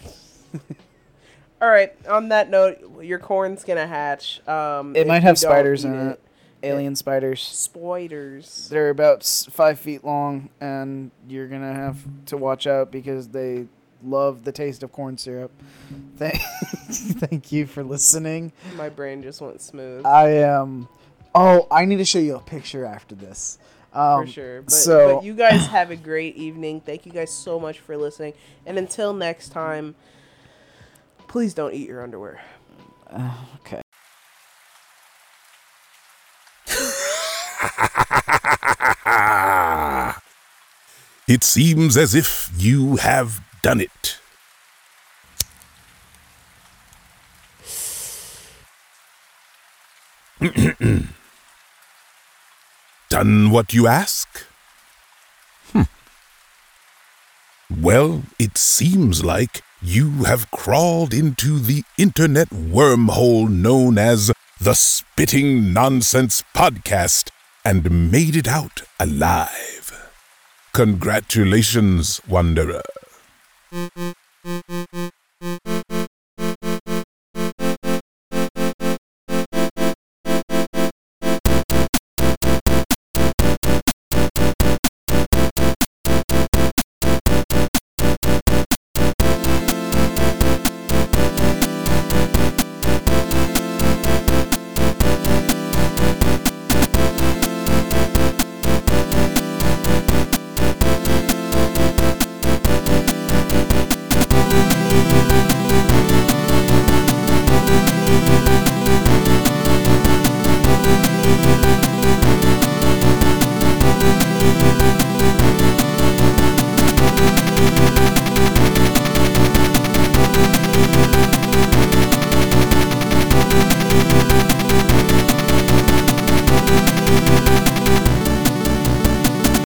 All right. On that note, your corn's gonna hatch. Um, It might have spiders in it. Alien spiders. Spiders. They're about s- five feet long, and you're gonna have to watch out because they love the taste of corn syrup. Thank, thank you for listening. My brain just went smooth. I am. oh, I need to show you a picture after this. Um, for sure. But, so but you guys have a great evening. Thank you guys so much for listening. And until next time, please don't eat your underwear. okay. It seems as if you have done it. done what you ask? Hmm. Well, it seems like you have crawled into the internet wormhole known as the Spitting Nonsense Podcast and made it out alive. Congratulations, Wanderer.